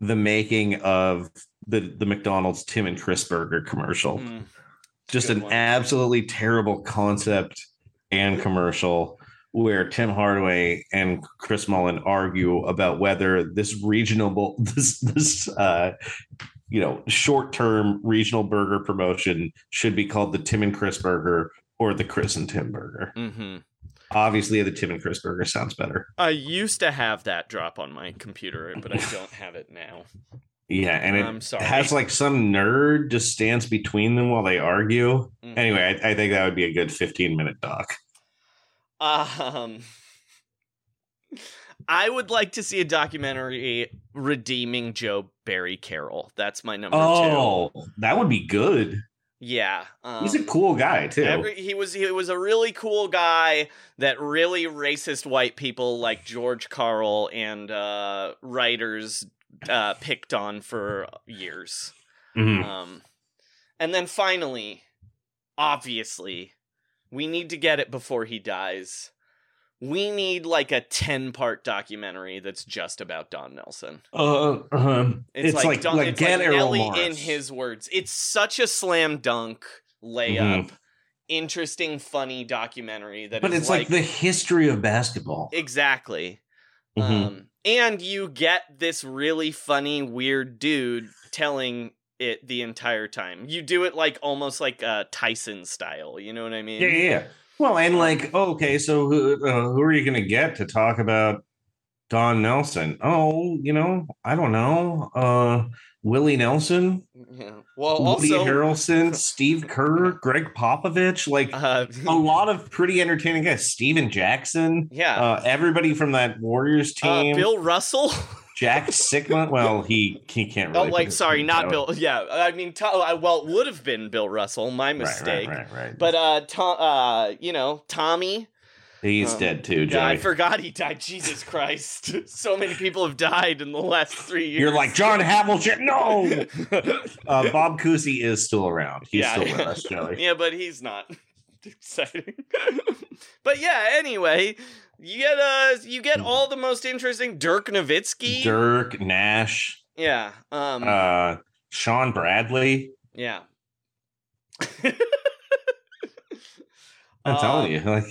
the making of the the McDonald's Tim and Chris Burger commercial. Mm, Just an one. absolutely terrible concept and commercial where Tim Hardaway and Chris Mullin argue about whether this regional (laughs) this this uh you know short term regional burger promotion should be called the Tim and Chris burger or the Chris and Tim burger. Mm-hmm. Obviously, the Tim and Chris burger sounds better. I used to have that drop on my computer, but I don't have it now. Yeah, and it I'm sorry. has like some nerd just stands between them while they argue. Mhm. Anyway, I, I think that would be a good 15 minute doc. Um, I would like to see a documentary redeeming Joe Barry Carroll. That's my number two. Oh, that would be good. Yeah, um, He's a cool guy too. Every, he was he was a really cool guy that really racist white people like George Karl and uh, writers uh, picked on for years. Mhm. Um, and then finally, obviously, we need to get it before he dies. We need like a ten part documentary that's just about Don Nelson. Uh, um, It's, it's, like, like Don, like it's get like Nelly Morris. in his words. It's such a slam dunk layup, interesting, funny documentary that but it's like, the history of basketball. exactly. Mhm. Um, and you get this really funny, weird dude telling it the entire time. You do it like almost like uh, Tyson style. You know what I mean? yeah, yeah, yeah. Well, and like, okay, so who uh, who are you going to get to talk about Don Nelson? Oh, you know, I don't know. Uh, Willie Nelson, Yeah. Well, Woody also, Harrelson, (laughs) Steve Kerr, Gregg Popovich, like uh, a (laughs) lot of pretty entertaining guys. Stephen Jackson, yeah. uh, everybody from that Warriors Uh, team. Bill Russell. (laughs) Jack Sikma. Well, he he can't. oh, like sorry, not. Bill. Yeah, I mean, to, uh, well, it would have been Bill Russell. My mistake. Right, right, right. But uh, to, uh, you know, Tommy. he's um, dead too, Yeah, I forgot he died. Jesus Christ! (laughs) so many people have died in the last three years. You're like John Havlicek. No, (laughs) uh, Bob Cousy is still around. He's Yeah. still with us, Joey. yeah, but he's not (laughs) exciting. but yeah, anyway, you get uh, you get all the most interesting Dirk Nowitzki. Dirk Nash, Yeah. Um. uh, Shawn Bradley. yeah. (laughs) I'm Um, telling you, like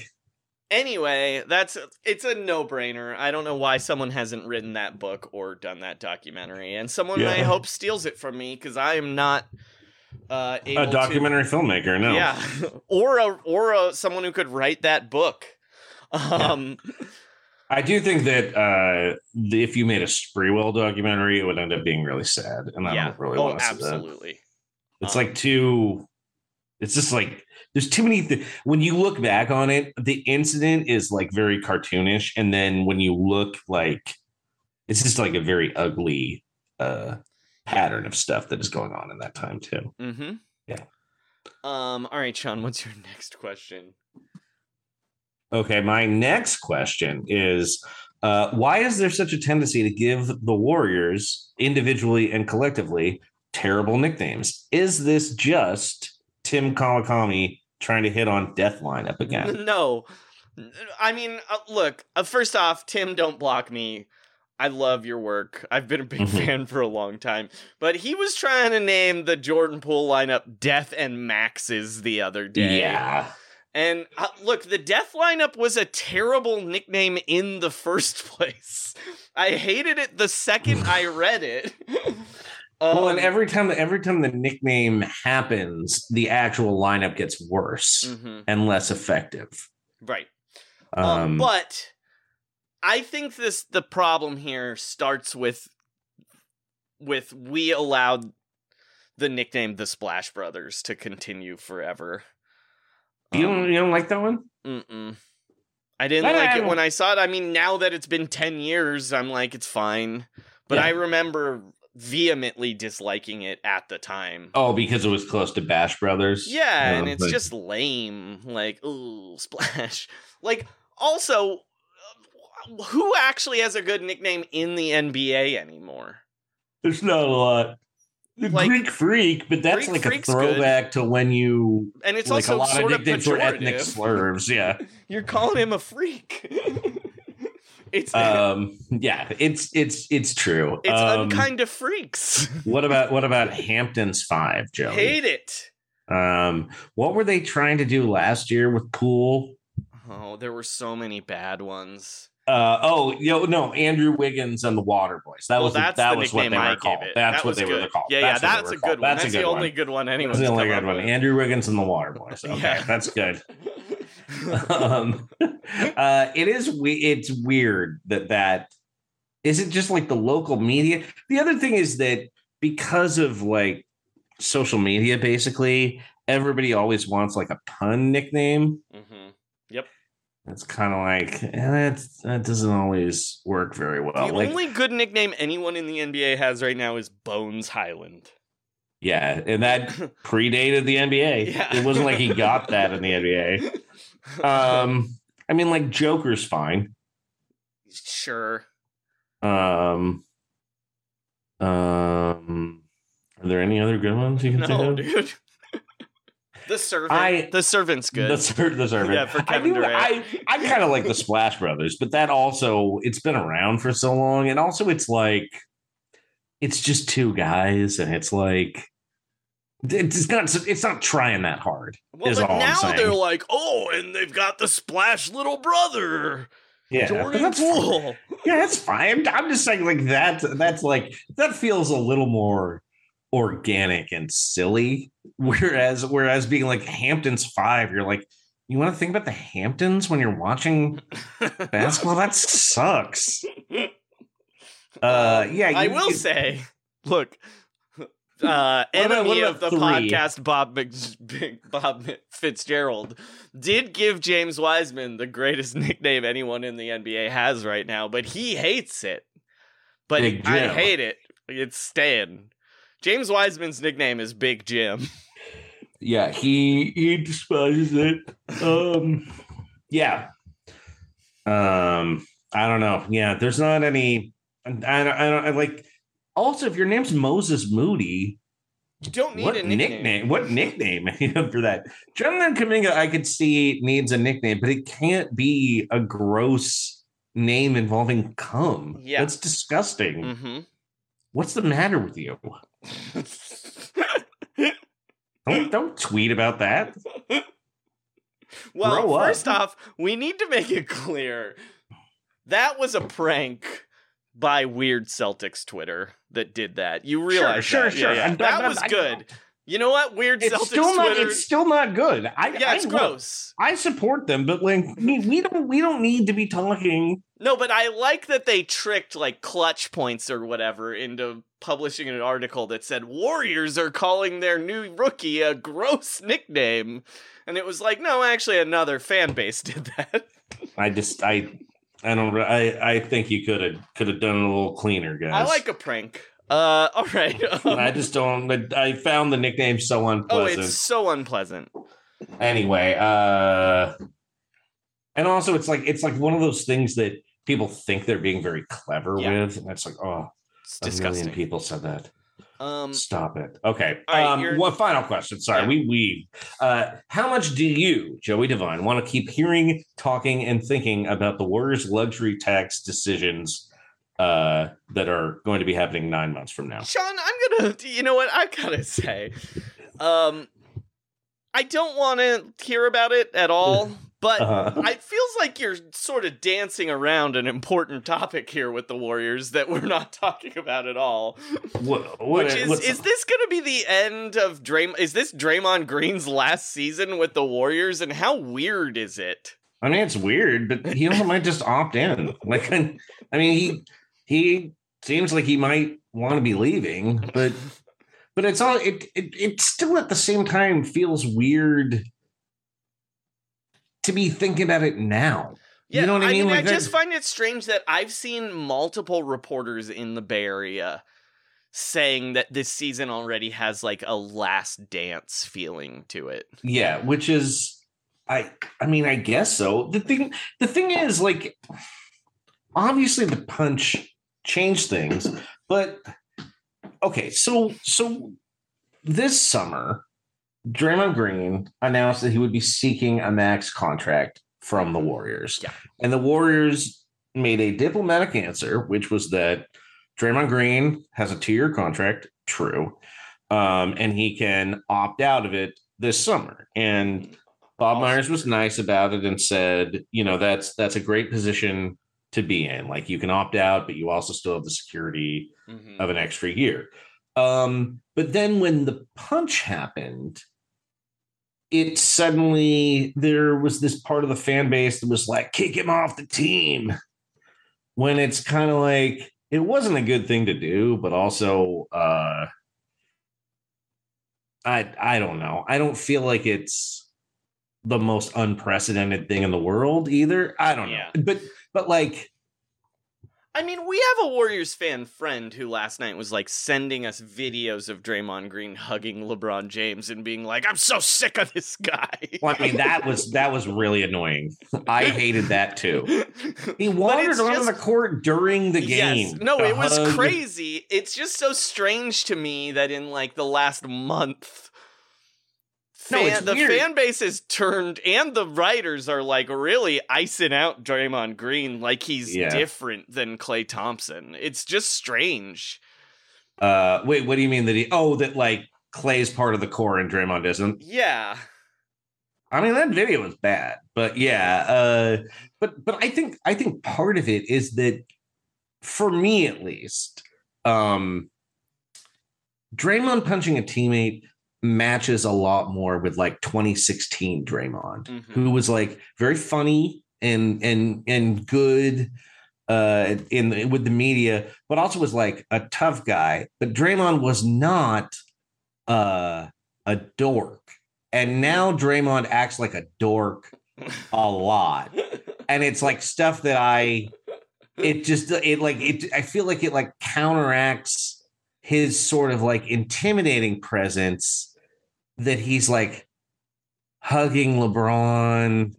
Anyway, that's it's a no-brainer. I don't know why someone hasn't written that book or done that documentary, and someone I hope steals it from me because I am not uh, able a to- documentary filmmaker. No, Yeah, (laughs) or a or a someone who could write that book. Um, I do think that uh, the- if you made a Sprewell documentary, it would end up being really sad, and I yeah, don't really oh, want to see that. absolutely. It's Um, like too. It's just like there's too many. Th- when you look back on it, the incident is like very cartoonish, and then when you look like, it's just like a very ugly uh pattern of stuff that is going on in that time too. Mm-hmm. Yeah. Um. All right, Sean. What's your (laughs) next question? Okay, my next question is. Uh, why is there such a tendency to give the Warriors individually and collectively terrible nicknames? Is this just Tim Kawakami trying to hit on Death Lineup again? (laughs) No, I mean, uh, look. Uh, first off, Tim, don't block me. I love your work. I've been a big Mhm. fan for a long time. But he was trying to name the Jordan Poole lineup Death and Maxes the other day. Yeah. And uh, look, the Death lineup was a terrible nickname in the first (laughs) place. I hated it the second I read it. (laughs) well, and Um, every time every time the nickname happens, the actual lineup gets worse mhm, and less effective. right. Um, Um, but I think this the problem here starts with with we allowed the nickname the Splash Brothers to continue forever. You Um, don't you don't like that one? Mm-mm. I didn't I- like I it when I saw it. I mean, now that it's been 10 years, I'm like, it's fine. But Yeah. I remember vehemently disliking it at the time. Oh, because it was close to Bash Brothers. Yeah, and Uh, it's but- just lame. Like, ooh, (laughs) splash. Like, also, uh, who actually has a good nickname in the NBA anymore? There's not a lot. The Like- Greek Freak, but that's Greek like a good. throwback to when you And it's like a also lot sort of of were ethnic slurs. Yeah. (laughs) You're calling him a freak. (laughs) it's Um. Yeah. It's it's it's true. it's um, unkind of freaks. (laughs) What about what about Hampton's Five, Joe? Hate it. Um. What were they trying to do last year with Poole? Oh, there were so many bad ones. Uh, oh, yo, no, Andrew Wiggins and the Water Boys. That Well, was that's that was what they were gave called. it. That's That what they were called. Yeah, yeah, that's a good called. one. That's, That's a the good only one. good one Anyway, the only good one. Andrew Wiggins and the Water Boys. (laughs) Okay, Yeah. that's good. (laughs) um, (laughs) uh, it is we. It's weird that that is it just like the local media. The other thing is that because of like social media, basically everybody always wants like a pun nickname. Mm-hmm. Yep. It's kind of like eh, that. That doesn't always work very well. the like, only good nickname anyone in the NBA has right now is Bones Hyland. yeah, and that (laughs) predated the NBA. Yeah. It wasn't like he got that in the NBA. (laughs) Um, I mean, like Joker's fine. Sure. Um, um, are there any other good ones you can think of? dude. The servant. I- the servant's good. The, ser- the servant. Yeah, for I, Kevin do- Durant. I, I kind of like the Splash Brothers, but that also it's been around for so long, and also it's like it's just two guys, and it's like it's not it's not trying that hard. well, but all I'm now they're like, oh, and they've got the Splash little brother, yeah, Jordan that's Poole. yeah, that's fine. I'm just saying like that. That's like that feels a little more organic and silly. (laughs) Whereas whereas being like Hamptons Five, you're like. You want to think about the Hamptons when you're watching (laughs) basketball? That sucks. (laughs) Uh, yeah, I will you- say, look, uh, about- enemy of the three? podcast, Bob Mc- Bob Fitzgerald, did give James Wiseman the greatest nickname anyone in the NBA has right now, but he hates it. But Big I Jim. hate it. It's Stan. James Wiseman's nickname is Big Jim. Yeah, he he despises it. Um, yeah. Um, I don't know. Yeah, there's not any. I don't. I don't I like. Also, if your name's Moses Moody, You don't need what a nickname? nickname. What nickname (laughs) for that? Jonathan Kuminga, I could see needs a nickname, but it can't be a gross name involving cum. Yeah. that's disgusting. Mm-hmm. What's the matter with you? Don't, don't tweet about that. Well, Grow up. first off, we need to make it clear that was a prank by Weird Celtics Twitter that did that. You realize sure, that? sure. Yeah, yeah. I'm- that was good. You know what? Weird It's Celtics still not. Twitter. It's still not good. I, yeah, it's look, gross. I support them, but like we, we don't. We don't need to be talking. No, but I like that they tricked like clutch points or whatever into publishing an article that said Warriors are calling their new rookie a gross nickname. And it was like, no, actually another fan base (laughs) did that. I just. I. I don't. I. I think you could have could have done it a little cleaner, guys. I like a prank. Uh (laughs) all right. I just don't. I I found the nickname so unpleasant. oh, unpleasant. it's so unpleasant. Anyway, uh, and also it's like it's like one of those things that people think they're being very clever Yeah. with, and it's like, oh, It's a million people said that. Um Stop it. Okay. Right, um, you're- one final question. Sorry, Yeah. we we. Uh, how much do you, Joey Devine, want to keep hearing, talking, and thinking about the Warriors' luxury tax decisions uh, that are going to be happening nine months from now? Sean, I'm gonna. You know what? I gotta say, um, I don't want to hear about it at all. (laughs) But Uh-huh. it feels like you're sort of dancing around an important topic here with the Warriors that we're not talking about at all. What, what, Which is, is this going to be the end of Draymond? Is this Draymond Green's last season with the Warriors? And how weird is it? I mean, it's weird, but he also might just opt in. Like, I mean, he he seems like he might want to be leaving, but (laughs) but it's all it, it it still at the same time feels weird to be thinking about it now. Yeah, you know what I mean? I Like that- just find it strange that I've seen multiple reporters in the Bay Area saying that this season already has like a last dance feeling to it. Yeah, which is I I mean, I guess so. The thing the thing is like obviously the punch changed things, but okay, so so this summer Draymond Green announced that he would be seeking a max contract from the Warriors. Yeah. And the Warriors made a diplomatic answer, which was that Draymond Green has a two-year contract, true. Um, and he can opt out of it this summer. And Bob Myers was nice about it and said, you know, that's that's a great position to be in. Like you can opt out, but you also still have the security Mhm. of an extra year. Um, but then when the punch happened, it suddenly there was this part of the fan base that was like, kick him off the team. When it's kind of like it wasn't a good thing to do, but also uh I I don't know. I don't feel like it's the most unprecedented thing in the world either. I don't know. But but like I mean, we have a Warriors fan friend who last night was like sending us videos of Draymond Green hugging LeBron James and being like, "I'm so sick of this guy." Well, I mean, that was that was really annoying. I hated that too. (laughs) He wandered around just- the court during the game. Yes. No, it was hug- crazy. It's just so strange to me that in like the last month, fan, it's the weird. fan base is turned, and the writers are like really icing out Draymond Green like he's Yeah. different than Klay Thompson. It's just strange. Uh, wait, what do you mean that he? Oh, that like Klay's part of the core and Draymond isn't. Yeah. I mean, that video was bad, but yeah. Uh, but but I think I think part of it is that, for me at least, um, Draymond punching a teammate matches a lot more with like 2016 Draymond, Mm-hmm. who was like very funny and and and good uh in with the media, but also was like a tough guy. But Draymond was not uh a dork. And now Draymond acts like a dork (laughs) a lot. And it's like stuff that I it just it like it I feel like it like counteracts his sort of like intimidating presence that he's like hugging LeBron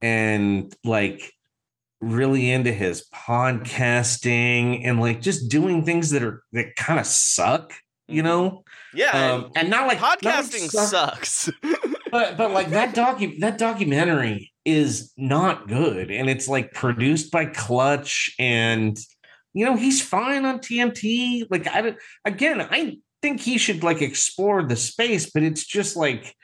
and like really into his podcasting and like just doing things that are that kind of suck, you know? Yeah, Um, and not like not like podcasting suck- sucks. (laughs) but but like that docu that documentary is not good and it's like produced by clutch and you know he's fine on tnt like i again i think he should like explore the space but it's just like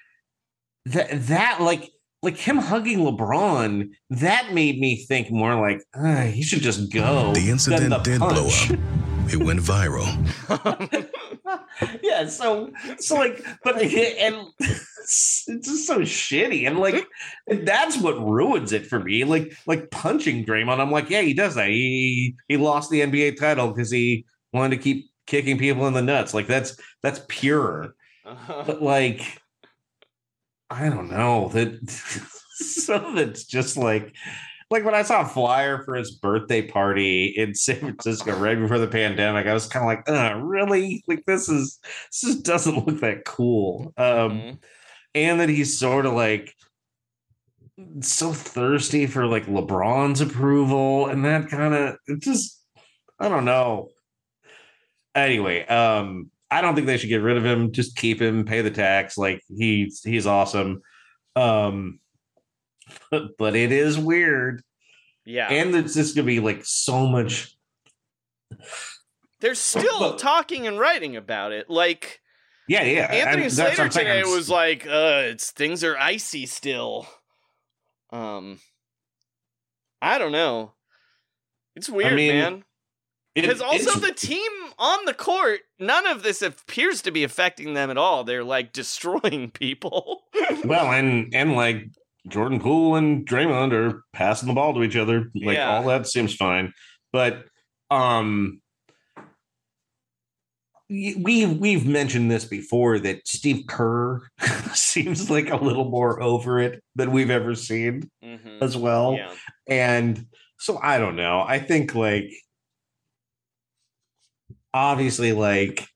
that that like like him hugging lebron that made me think more like uh, he should just go The incident the did blow up. It went viral. (laughs) yeah so so like but (laughs) and it's just so shitty and like that's what ruins it for me like like punching Draymond I'm like yeah he does that he he lost the NBA title because he wanted to keep kicking people in the nuts like that's that's pure but like I don't know that (laughs) so it's just like like when I saw a flyer for his birthday party in San Francisco (laughs) right before the pandemic, I was kind of like, uh, really? Like this is this just doesn't look that cool. Um and that he's sort of like so thirsty for like LeBron's approval and that kind of it just I don't know. Anyway, um I don't think they should get rid of him. Just keep him, pay the tax. Like he's he's awesome. Um but, (laughs) but it is weird. Yeah. And it's just gonna be like so much They're still talking and writing about it. Like Yeah, yeah. Anthony what Slater today I'm- was like, uh, it's things are icy still. Um I don't know. It's weird, mean, man. it- Because also it's- the team on the court, none of this appears to be affecting them at all. They're like (laughs) destroying people. well, and and like Jordan Poole and Draymond are passing the ball to each other. Like Yeah. all that seems fine. But um y- we we've mentioned this before that Steve Kerr (laughs) seems like a little more over it than we've ever seen Mhm. as well. Yeah. And so I don't know. I think like obviously like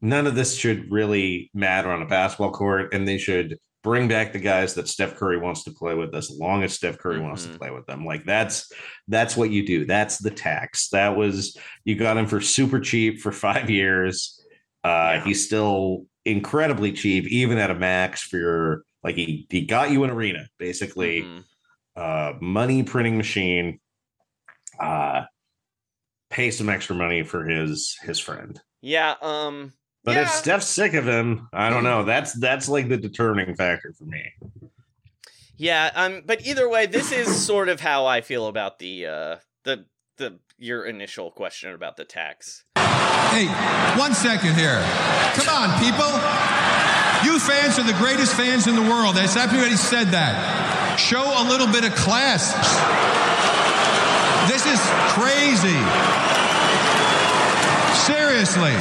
none of this should really matter on a basketball court and they should bring back the guys that Steph Curry wants to play with as long as Steph Curry wants to play with them. Like that's that's what you do. That's the tax. That was you got him for super cheap for 5 years. Uh he's still incredibly cheap even at a max for your like he he got you an arena basically uh money printing machine uh pay some extra money for his his friend Yeah, um but if Steph's sick of him, I don't know. That's that's like the determining factor for me. Yeah, um, but either way, this is (coughs) sort of how I feel about the uh, the the your initial question about the tax. Hey, one second here. Come on, people. You fans are the greatest fans in the world. That's everybody said that. Show a little bit of class. This is crazy. Seriously.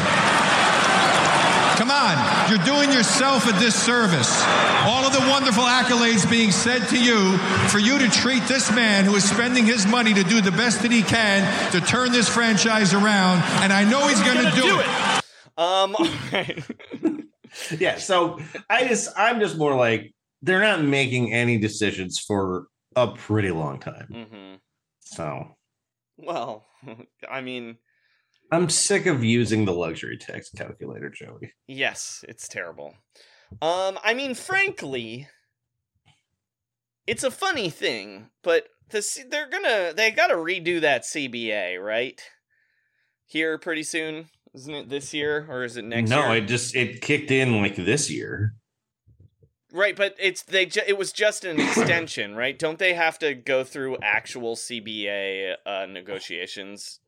Come on, you're doing yourself a disservice. All of the wonderful accolades being said to you for you to treat this man who is spending his money to do the best that he can to turn this franchise around, and I know he's going to do, it. Um, (laughs) all right. (laughs) yeah, so I just I'm just more like they're not making any decisions for a pretty long time. hmm So Well, (laughs) I mean, I'm sick of using the luxury tax calculator, Joey. yes, it's terrible. Um, I mean, frankly, it's a funny thing, but the C- they're gonna they got to redo that CBA, right? Here pretty soon, isn't it? This year or is it next no, year? it just it kicked in like this year. Right, but it's they. Ju- it was just an extension, right? Don't they have to go through actual CBA uh, negotiations?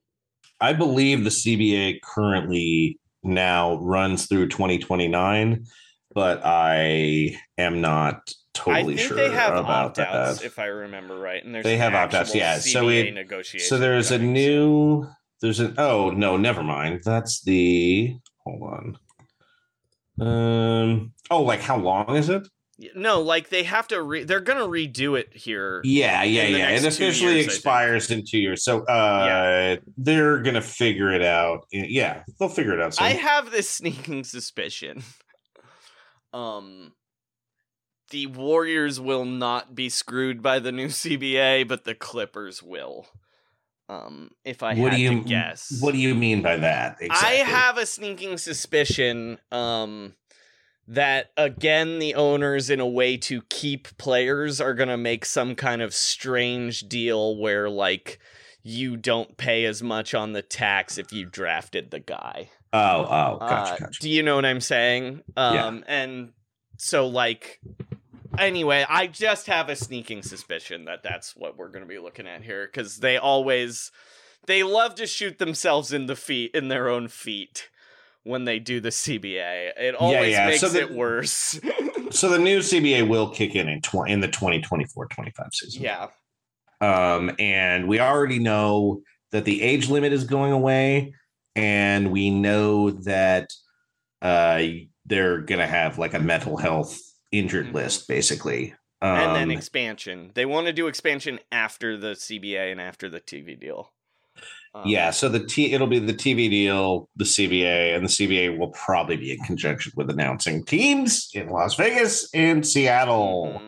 I believe the CBA currently now runs through 2029, but I am not totally I think sure they have about opt-outs, that. if I remember right. And there's They have opt-outs, actual yeah. So CBA it negotiations so there's a new there's an oh no, never mind. That's the hold on. Um oh like how long is it? No, like they have to. Re- they're gonna redo it here. Yeah, yeah, yeah. It officially years, expires in two years. So uh they're gonna figure it out. Yeah, they'll figure it out soon. I have this (laughs) sneaking suspicion. Um, the Warriors will not be screwed by the new CBA, but the Clippers will. Um, if I what do you to guess, What do you mean by that? I have a sneaking suspicion um, that again the owners, in a way to keep players, are gonna make some kind of strange deal where like you don't pay as much on the tax if you drafted the guy. Oh, oh, gotcha, Uh, gotcha. Do you know what I'm saying? Yeah. Um, and so like. Anyway, I just have a sneaking suspicion that that's what we're going to be looking at here because they always they love to shoot themselves in the feet in their own feet when they do the CBA. It always yeah. makes So the- it worse. (laughs) So the new CBA will kick in in, tw- in the 2024-25 season. yeah. Um, and we already know that the age limit is going away, and we know that uh, they're gonna have like a mental health injured list, basically. Um, Mm-hmm. and then expansion. They want to do expansion after the CBA and after the TV deal. Um, yeah, so the T it'll be the TV deal, the CBA, and the CBA will probably be in conjunction with announcing teams in Las Vegas and Seattle.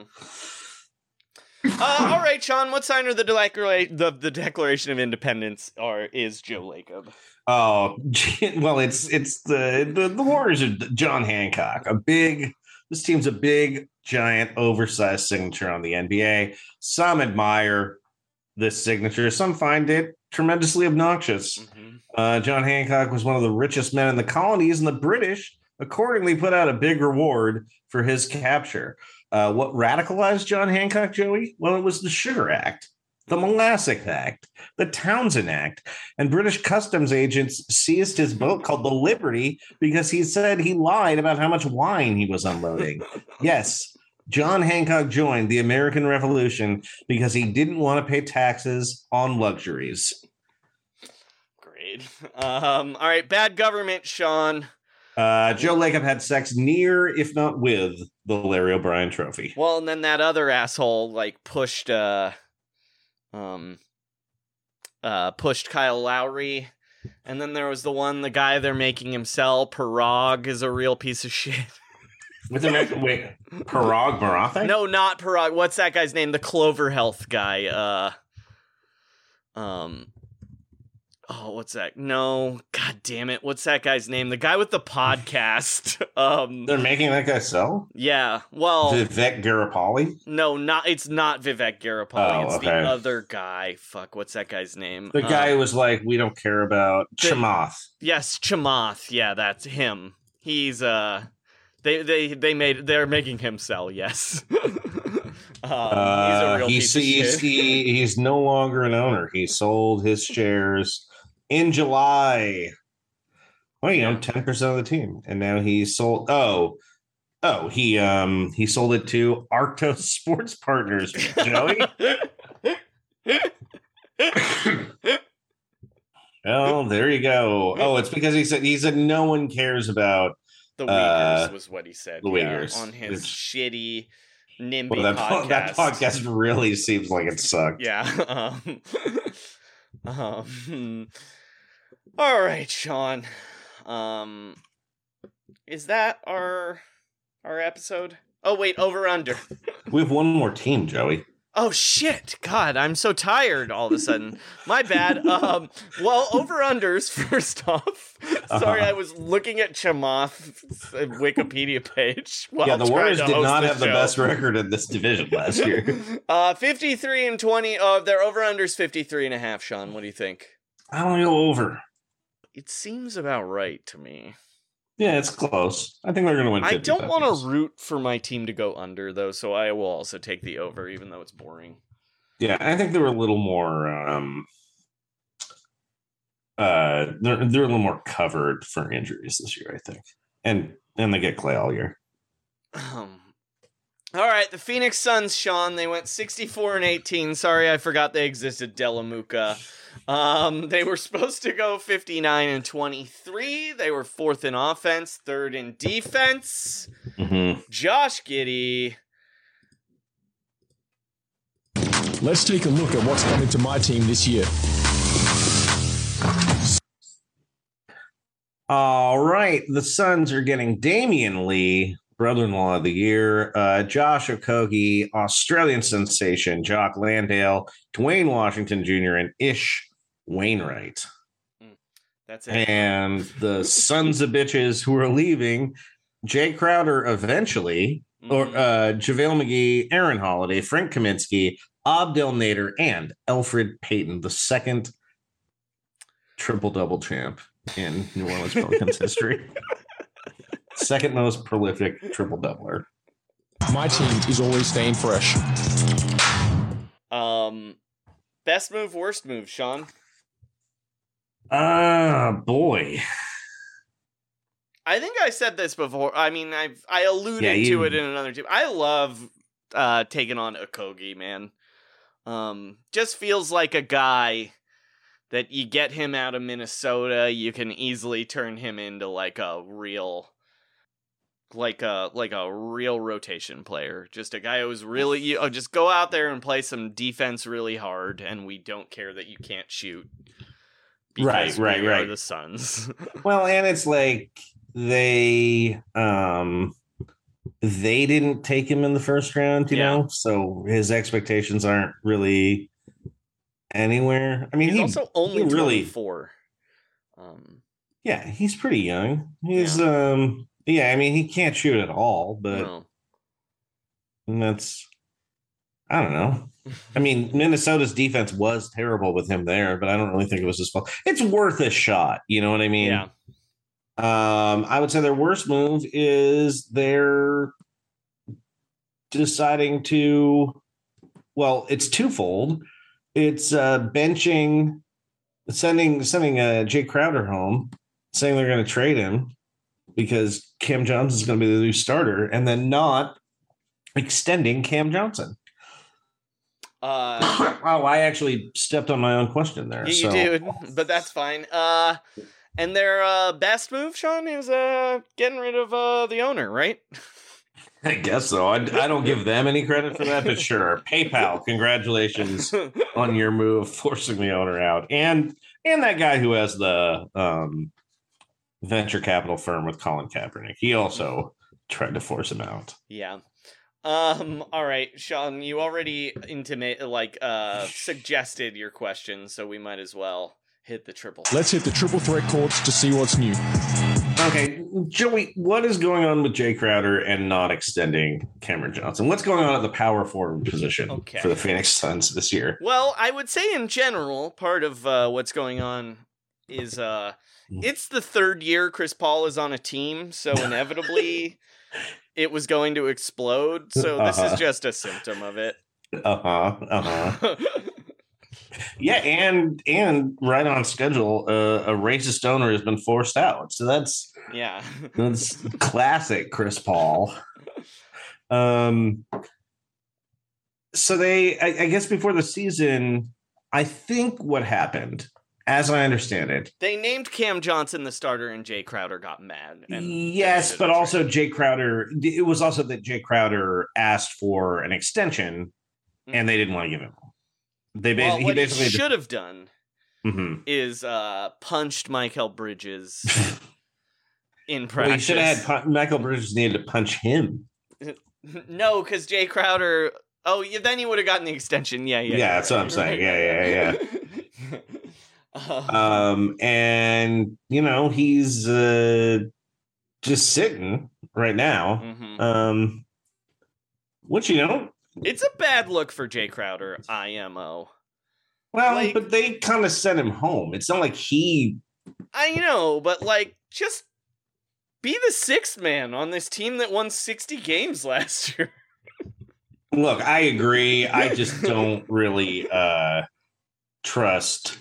Uh, all right, Sean. What sign of the, declara- the the Declaration of Independence are is Joe Lacob? Oh, (laughs) well, it's it's the, the the Warriors are John Hancock, a big. This team's a big, giant, oversized signature on the NBA. Some admire this signature. Some find it tremendously obnoxious. Uh, John Hancock was one of the richest men in the colonies, and the British accordingly put out a big reward for his capture. Uh, what radicalized John Hancock, Joey? Well, it was the Sugar Act, the Molasses Act, the Townshend Act, and British customs agents seized his boat (laughs) called the Liberty because he said he lied about how much wine he was unloading. (laughs) yes, John Hancock joined the American Revolution because he didn't want to pay taxes on luxuries. (laughs) Um, all right, bad government, Sean. Uh, Joe Lacob had sex near, if not with, the Larry O'Brien Trophy. Well, and then that other asshole like pushed uh um uh pushed Kyle Lowry. And then there was the one, the guy they're making him sell, Parag is a real piece of shit. With the wait, Parag Marathe? No, not Parag. What's that guy's name? The Clover Health guy. Uh um Oh, what's that? No, god damn it. What's that guy's name? The guy with the podcast. (laughs) um They're making that guy sell? Yeah. Well, Vivek Garipalli? No, not it's not Vivek Garipalli. Oh, it's okay. the other guy. Fuck, what's that guy's name? The guy Um, was like, we don't care about Chamath. Yes, Chamath. Yeah, that's him. He's uh they they they made they're making him sell, yes. (laughs) Um, Uh, he's a real he's, piece of he's, shit. he, he's no longer an owner. He sold his shares in July. Well, you know, ten percent of the team, and now he sold. Oh, oh, he um he sold it to Arctos (laughs) Sports Partners. Joey. (laughs) oh, there you go. Oh, it's because he said he said no one cares about The uh, was what he said. the yeah, on his It's- shitty NIMBY Well, that podcast. po- that podcast really seems like it sucked. Yeah. (laughs) Um, um, all right, Sean. Um, is that our our episode? Oh wait, over under. We have one more team, Joey. Oh shit! God, I'm so tired all of a sudden. My bad. (laughs) Um, well, over unders first (laughs) off. Sorry, Uh-huh. I was looking at Chamath's Wikipedia page. While yeah, the Warriors did not have the best record in this division last (laughs) year. Uh, 53 and 20. Uh, their over unders 53 and a half. Sean, what do you think? I to go over. It seems about right to me. Yeah, it's close. I think they're going to win. I don't want to root for my team to go under though, so I will also take the over, even though it's boring. Yeah, I think they were a little more. um uh they're they're a little more covered for injuries this year, I think, and and they get Klay all year. Um, all right, the Phoenix Suns, Sean. They went 64 and 18. Sorry, I forgot they existed. Delamuka. Um, they were (laughs) supposed to go 59 and 23. They were fourth in offense, third in defense. Mm-hmm. Josh Giddey. Let's take a look at what's coming to my team this year. All right, the Suns are getting Damion Lee, brother-in-law of the year, uh, Josh Okogie, Australian sensation, Jock Landale, Duane Washington Jr., and Ish Wainwright. That's it. And the sons of bitches who are leaving, Jae Crowder eventually, or uh, JaVale McGee, Aaron Holiday, Frank Kaminsky, Abdel Nader, and Elfrid Payton, the second triple double champ in New Orleans Pelicans (laughs) history. Second most prolific triple doubler. My team is always staying fresh. Um, best move, worst move, Sean. Ah, boy. I think I said this before. I mean, I've I alluded Yeah, to it in another team. I love uh taking on Okogie, man. Um, just feels like a guy that you get him out of Minnesota, you can easily turn him into like a real like a like a real rotation player. Just a guy who's really you oh, just go out there and play some defense really hard and we don't care that you can't shoot. Right, right, right. the Suns. (laughs) Well, and it's like they um they didn't take him in the first round, you Yeah. know, so his expectations aren't really anywhere. I mean, He's he also only he really four. Um, yeah, he's pretty young. He's um yeah, I mean, he can't shoot at all, but no. that's I don't know. I mean, (laughs) Minnesota's defense was terrible with him there, but I don't really think it was his fault. It's worth a shot, you know what I mean? Yeah. Um, I would say their worst move is they're deciding to, well, it's twofold. It's uh, benching, sending sending uh, Jae Crowder home, saying they're going to trade him because Cam Johnson is going to be the new starter, and then not extending Cam Johnson. Uh, (coughs) oh, I actually stepped on my own question there. you, you so. did, but that's fine. Uh, and their uh, best move, Sean, is uh, getting rid of uh, the owner, right? (laughs) I guess so. I, I don't give them any credit for that, but (laughs) sure. PayPal, congratulations on your move, forcing the owner out, and and that guy who has the um, venture capital firm with Colin Kaepernick. He also tried to force him out. Yeah. Um. All right, Sean. You already intimate, like, uh, suggested your question, so we might as well hit the triple. Let's hit the triple threat courts to see what's new. Okay, Joey, what is going on with Jae Crowder and not extending Cameron Johnson? What's going on at the power forward position Okay. for the Phoenix Suns this year? Well, I would say in general, part of uh, what's going on is uh. It's the third year Chris Paul is on a team, so (laughs) inevitably it was going to explode. So this Uh-huh. is just a symptom of it. Uh huh. Uh huh. (laughs) yeah, and and right on schedule, uh, a racist owner has been forced out. So that's yeah. that's classic Chris Paul. Um. So they, I, I guess, before the season, I think what happened, as I understand it, They named Cam Johnson the starter, and Jae Crowder got mad. And yes, but also Jae Crowder. It was also that Jae Crowder asked for an extension, and they didn't want to give him. They well, basically, what he basically he should have done Mhm. is uh, punched Mikal Bridges (laughs) in practice. Well, he should have had pun- Mikal Bridges needed to punch him. (laughs) no, because Jae Crowder. Oh, yeah, then he would have gotten the extension. Yeah, yeah. Yeah, yeah, that's what I'm right, saying. right, Yeah, right. (laughs) Um, and you know he's uh, just sitting right now. Mhm. Um, which you know, It's a bad look for Jae Crowder, IMO. well, but they kind of sent him home. It's not like he. I know, but like, just be the sixth man on this team that won 60 games (laughs) last year. Look, I agree. I just (laughs) don't really uh trust.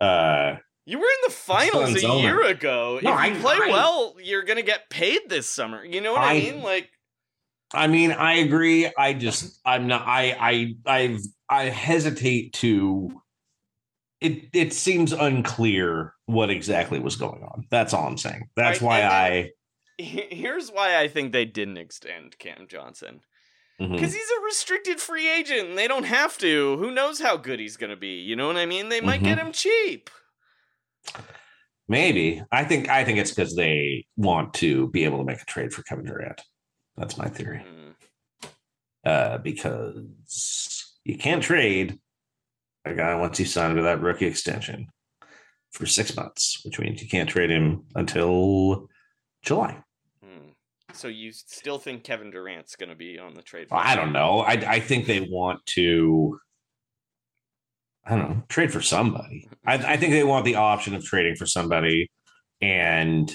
Uh, You were in the finals a year ago. No, if you play I- well, you're gonna get paid this summer. You know what I, I- mean? Like, I mean, I agree. I just, I'm not. I, I, I've, I hesitate to. It, it seems unclear what exactly was going on. That's all I'm saying. That's Right, why I. here's why I think they didn't extend Cam Johnson. Because he's a restricted free agent and they don't have to. Who knows how good he's going to be? You know what I mean? They might get Mhm. him cheap. Maybe I think I think it's because they want to be able to make a trade for Kevin Durant. That's my theory. Uh, because you can't trade a guy once he's signed to that rookie extension for six months, which means you can't trade him until July. So you still think Kevin Durant's going to be on the trade? I don't know. I I think they want to. I don't know. Trade for somebody. I, I think they want the option of trading for somebody, and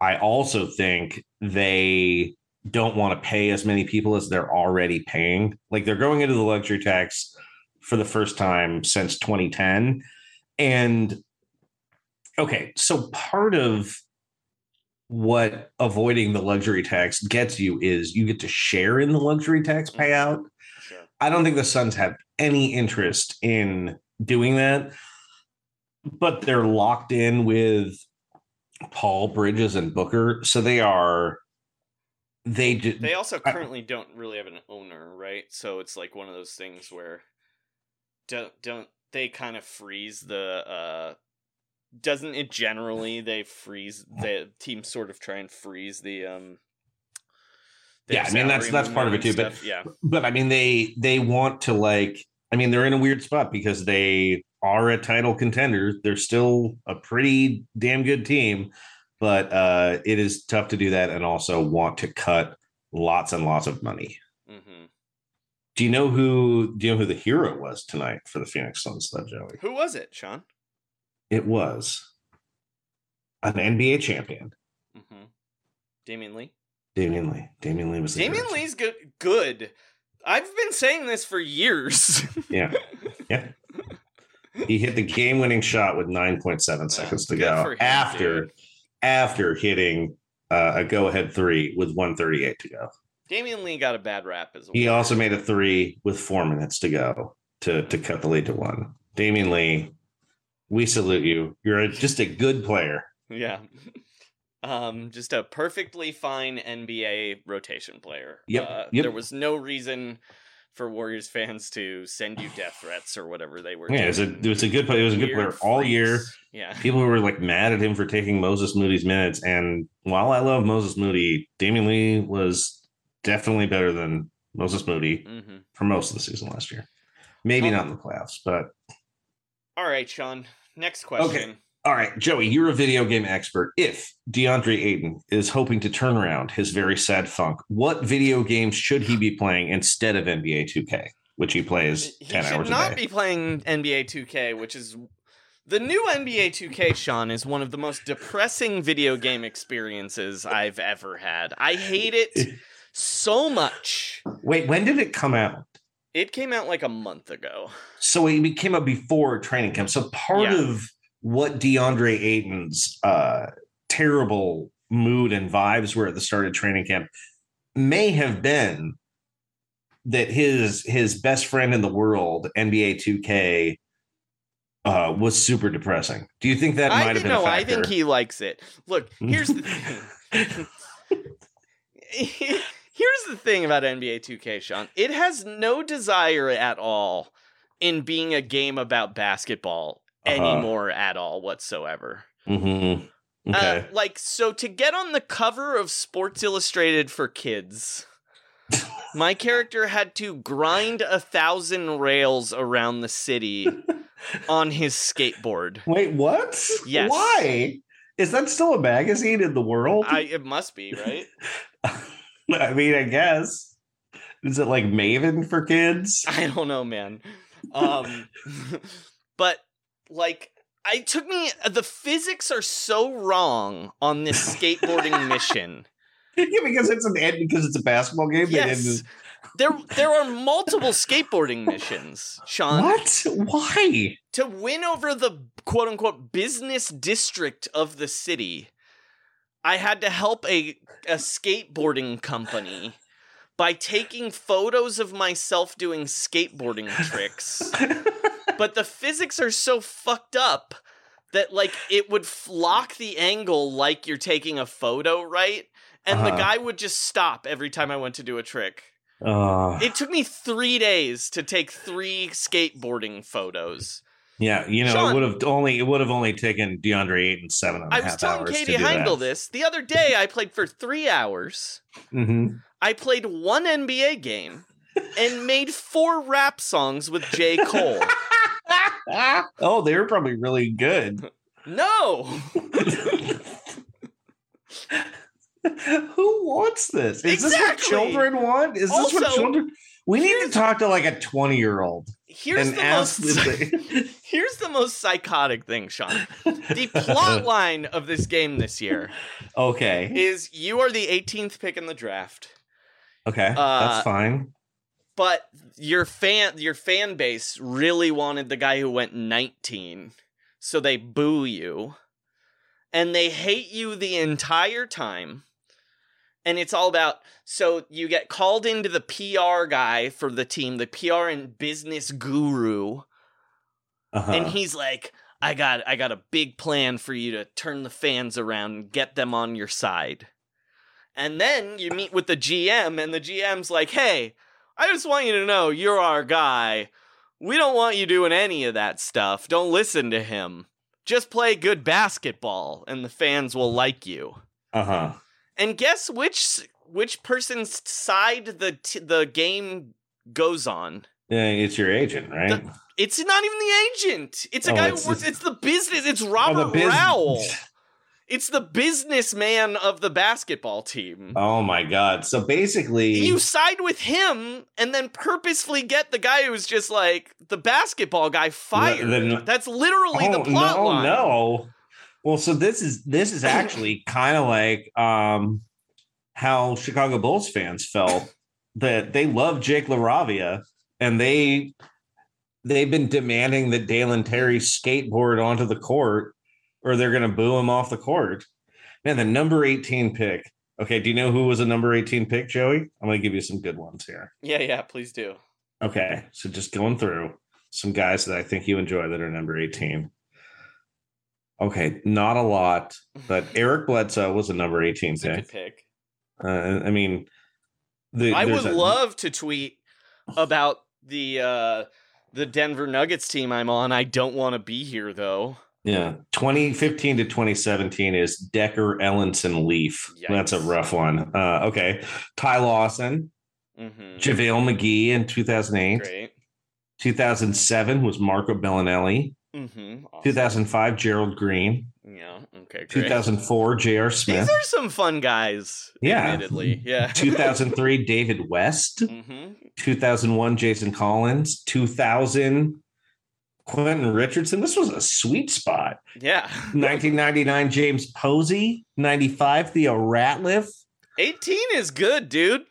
I also think they don't want to pay as many people as they're already paying. Like they're going into the luxury tax for the first time since 2010, and okay, so part of what avoiding the luxury tax gets you is you get to share in the luxury tax payout. I don't think the Suns have any interest in doing that, but they're locked in with Paul Bridges and Booker, so they are they do, They also currently don't really have an owner, right? So it's like one of those things where don't don't they kind of freeze the uh doesn't it generally they freeze the teams sort of try and freeze the um their yeah, I mean that's that's part of it too. movement But yeah. but I mean they they want to like I mean they're in a weird spot because they are a title contender. They're still a pretty damn good team, but uh it is tough to do that and also want to cut lots and lots of money. hmm Do you know who do you know who the hero was tonight for the Phoenix Suns though, Joey? Who was it, Sean? It was an NBA champion, hmm Damion Lee. Damion Lee. Damion Lee was Damion. Lee's good. Good. I've been saying this for years. (laughs) Yeah. Yeah. He hit the game-winning shot with 9.7 seconds to go him, after dude. after hitting uh, a go-ahead three with 138 to go. Damion Lee got a bad rap as well. He also made a three with four minutes to go to to cut the lead to one. Damion Lee, we salute you. You're a, just a good player. Yeah. (laughs) Um, just a perfectly fine NBA rotation player. Yep, Uh, yep. There was no reason for Warriors fans to send you death threats or whatever they were. Yeah, it was a it was a good player. It was a good player all year. Yeah. (laughs) People were like mad at him for taking Moses Moody's minutes, and while I love Moses Moody, Damion Lee was definitely better than Moses Moody Mhm. for most of the season last year. Maybe not in the playoffs, but All right, Sean. Next question. Okay. all right, Joey, you're a video game expert. If DeAndre Ayton is hoping to turn around his very sad funk, what video games should he be playing instead of NBA 2K, which he plays He 10 should hours a day not day? be playing NBA 2K, which is the new NBA 2K. Sean is one of the most depressing video game experiences I've ever had. I hate it (laughs) so much. Wait, when did it come out? It came out like a month ago. So it came out before training camp. So part Yeah. of what DeAndre Ayton's uh, terrible mood and vibes were at the start of training camp may have been that his his best friend in the world, NBA 2K, uh, was super depressing. Do you think that I might have think, been no, I think he likes it. Look, here's the (laughs) thing. (laughs) (laughs) here's the thing about NBA 2K, Sean. It has no desire at all in being a game about basketball Uh-huh. anymore at all whatsoever. Mhm. Okay. Uh, like so to get on the cover of Sports Illustrated for kids. (laughs) My character had to grind a thousand rails around the city (laughs) on his skateboard. Wait, what? Yes. Why? Is that still a magazine in the world? I it must be, right? (laughs) I mean, I guess. Is it like Maven for kids? (laughs) I don't know, man. Um (laughs) but like I took me the physics are so wrong on this skateboarding (laughs) mission. yeah, because it's an ed because it's a basketball game. Yes. There there are multiple skateboarding missions, Sean. What? Why? To win over the quote unquote business district of the city, I had to help a a skateboarding company by taking photos of myself doing skateboarding tricks. (laughs) but the physics are so fucked up that like it would lock the angle like you're taking a photo, right? And the Uh-huh. guy would just stop every time I went to do a trick. Uh, It took me three days to take three skateboarding photos. Yeah, you know, Sean- it would have only it would have only taken DeAndre Ayton seven and a I half was telling hours Katie to do Heindl this the other day. I played for three hours. Mhm. I played one NBA game and made four rap songs with J. Cole. (laughs) Oh, they were probably really good. No, (laughs) Who wants this? Is this what children want? Is this what Also, children? We need to talk to like a twenty-year-old here's the most. (laughs) Here's the most psychotic thing, Sean. The (laughs) plot line of this game this year okay, is you are the 18th pick in the draft. okay, Uh, that's fine. but your fan your fan base really wanted the guy who went 19 so they boo you and they hate you the entire time and it's all about so you get called into the PR guy for the team the PR and business guru Uh-huh. and he's like I got I got a big plan for you to turn the fans around and get them on your side. And then you meet with the GM and the GM's like, "Hey, I just want you to know you're our guy. We don't want you doing any of that stuff. Don't listen to him. Just play good basketball and the fans will like you." Uh huh. And guess which which person's side the t- the game goes on? Yeah, it's your agent, right? It's not even the agent. It's a Oh, guy it's- who works. It's the business. It's Oh, Robert the bus- Rowell. (laughs) It's the businessman of the basketball team. Oh my god! So basically, You side with him and then purposefully get the guy who's just like the basketball guy fired. then- That's literally the oh plot no, line. no. Well, so this is this is actually (coughs) kind of like um how Chicago Bulls fans felt (coughs) that they love Jake LaRavia and they they've been demanding that Dalen Terry skateboard onto the court or they're going to boo him off the court. Man, the number 18 pick. Okay, do you know who was a number 18 pick, Joey? I'm going to give you some good ones here. Yeah, yeah, please do. Okay, so just going through some guys that I think you enjoy that are number 18. Okay, not a lot, but (laughs) Eric Bledsoe was a number 18 pick. good pick. Uh, I mean, the, I would a- love to tweet about the uh the Denver Nuggets team I'm on. I don't want to be here though. Yeah, 2015 to 2017 is Dekker, Ellenson, Leaf. That's a rough one. Uh, okay, Ty Lawson, Mm-hmm. JaVale McGee in 2008. Great. 2007 was Marco Belinelli. Mm-hmm. 2005, Gerald Green. Yeah. Okay. Great. 2004, J.R. Smith. These are some fun guys. Yeah. Admittedly. Yeah. (laughs) 2003, David West. Mm-hmm. 2001, Jason Collins. 2000, Quentin Richardson. This was a sweet spot. Yeah. (laughs) 1999, James Posey. 95, Theo Ratliff. 18 is good, dude.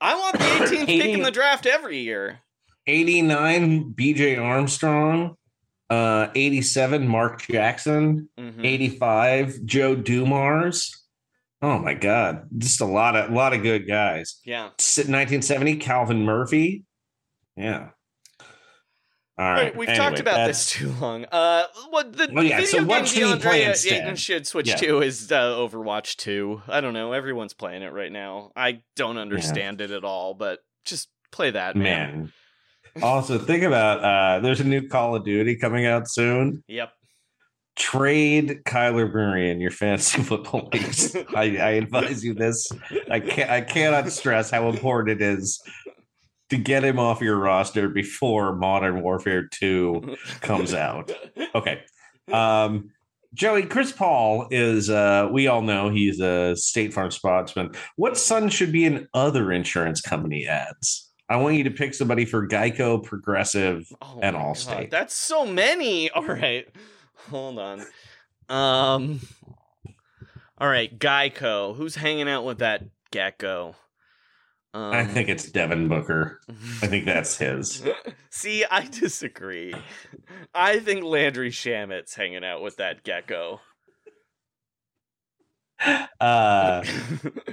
I want the (coughs) 18th pick in the draft every year. 89 BJ Armstrong, uh 87 Mark Jackson, Mhm. 85 Joe Dumars. Oh my god, just a lot of a lot of good guys. Yeah. 1970 Calvin Murphy. Yeah. All All right. we've anyway, talked about that's- this too long. Uh, what the Well, yeah, video so what game should he play DeAndre should switch Yeah. to is uh, Overwatch 2. I don't know. Everyone's playing it right now. I don't understand it at all, but just play that, man. man. Also, think about uh there's a new Call of Duty coming out soon. Yep. Trade Kyler Murray in your fantasy (laughs) football leagues. I, I advise you this. I can't I cannot stress how important it is to get him off your roster before Modern Warfare 2 comes out. Okay. Um Joey, Chris Paul is uh we all know he's a State Farm spokesman. What son should be in other insurance company ads? I want you to pick somebody for Geico, Progressive, Oh and my God, Allstate. that's so many. (laughs) All right. Hold on. Um All right, Geico. Who's hanging out with that gecko? Um, I think it's Devin Booker. (laughs) I think that's his. See, I disagree. I think Landry Shamet's hanging out with that gecko. Uh,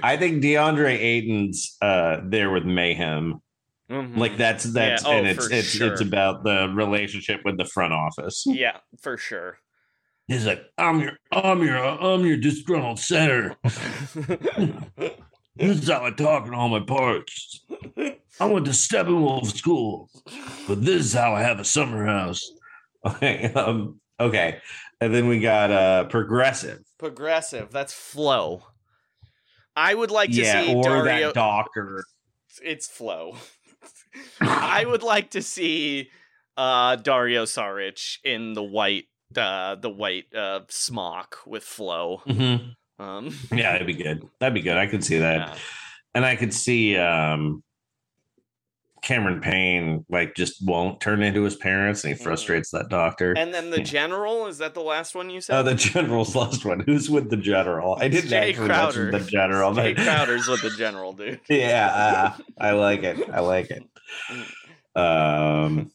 I think DeAndre Ayton's uh, there with Mayhem. Mhm. Like that's that's Yeah, oh, and it's it's sure. it's about the relationship with the front office. Yeah, for sure. He's like, I'm your I'm your I'm your disgruntled center. (laughs) This is how I talk in all my parts. I went to Steppenwolf school, but this is how I have a summer house. Okay, (laughs) um, okay, and then we got uh progressive. Progressive. That's Flow. I would like to yeah, see or Dario. that Docker. it's Flow. I would like to see uh, Dario Saric in the white, uh, the white uh, smock with Flow. Mhm. Um, Yeah, that'd be good. That'd be good. I could see that. Yeah. And I could see um Cameron Payne like just won't turn into his parents and he frustrates that doctor. and then the general is that the last one you said? Oh, the general's (laughs) last one. Who's with the general? I didn't Jae actually Crowder. mention the general. Jae but- Crowder's with the general, dude. (laughs) yeah, uh, I like it. I like it. (laughs) Um,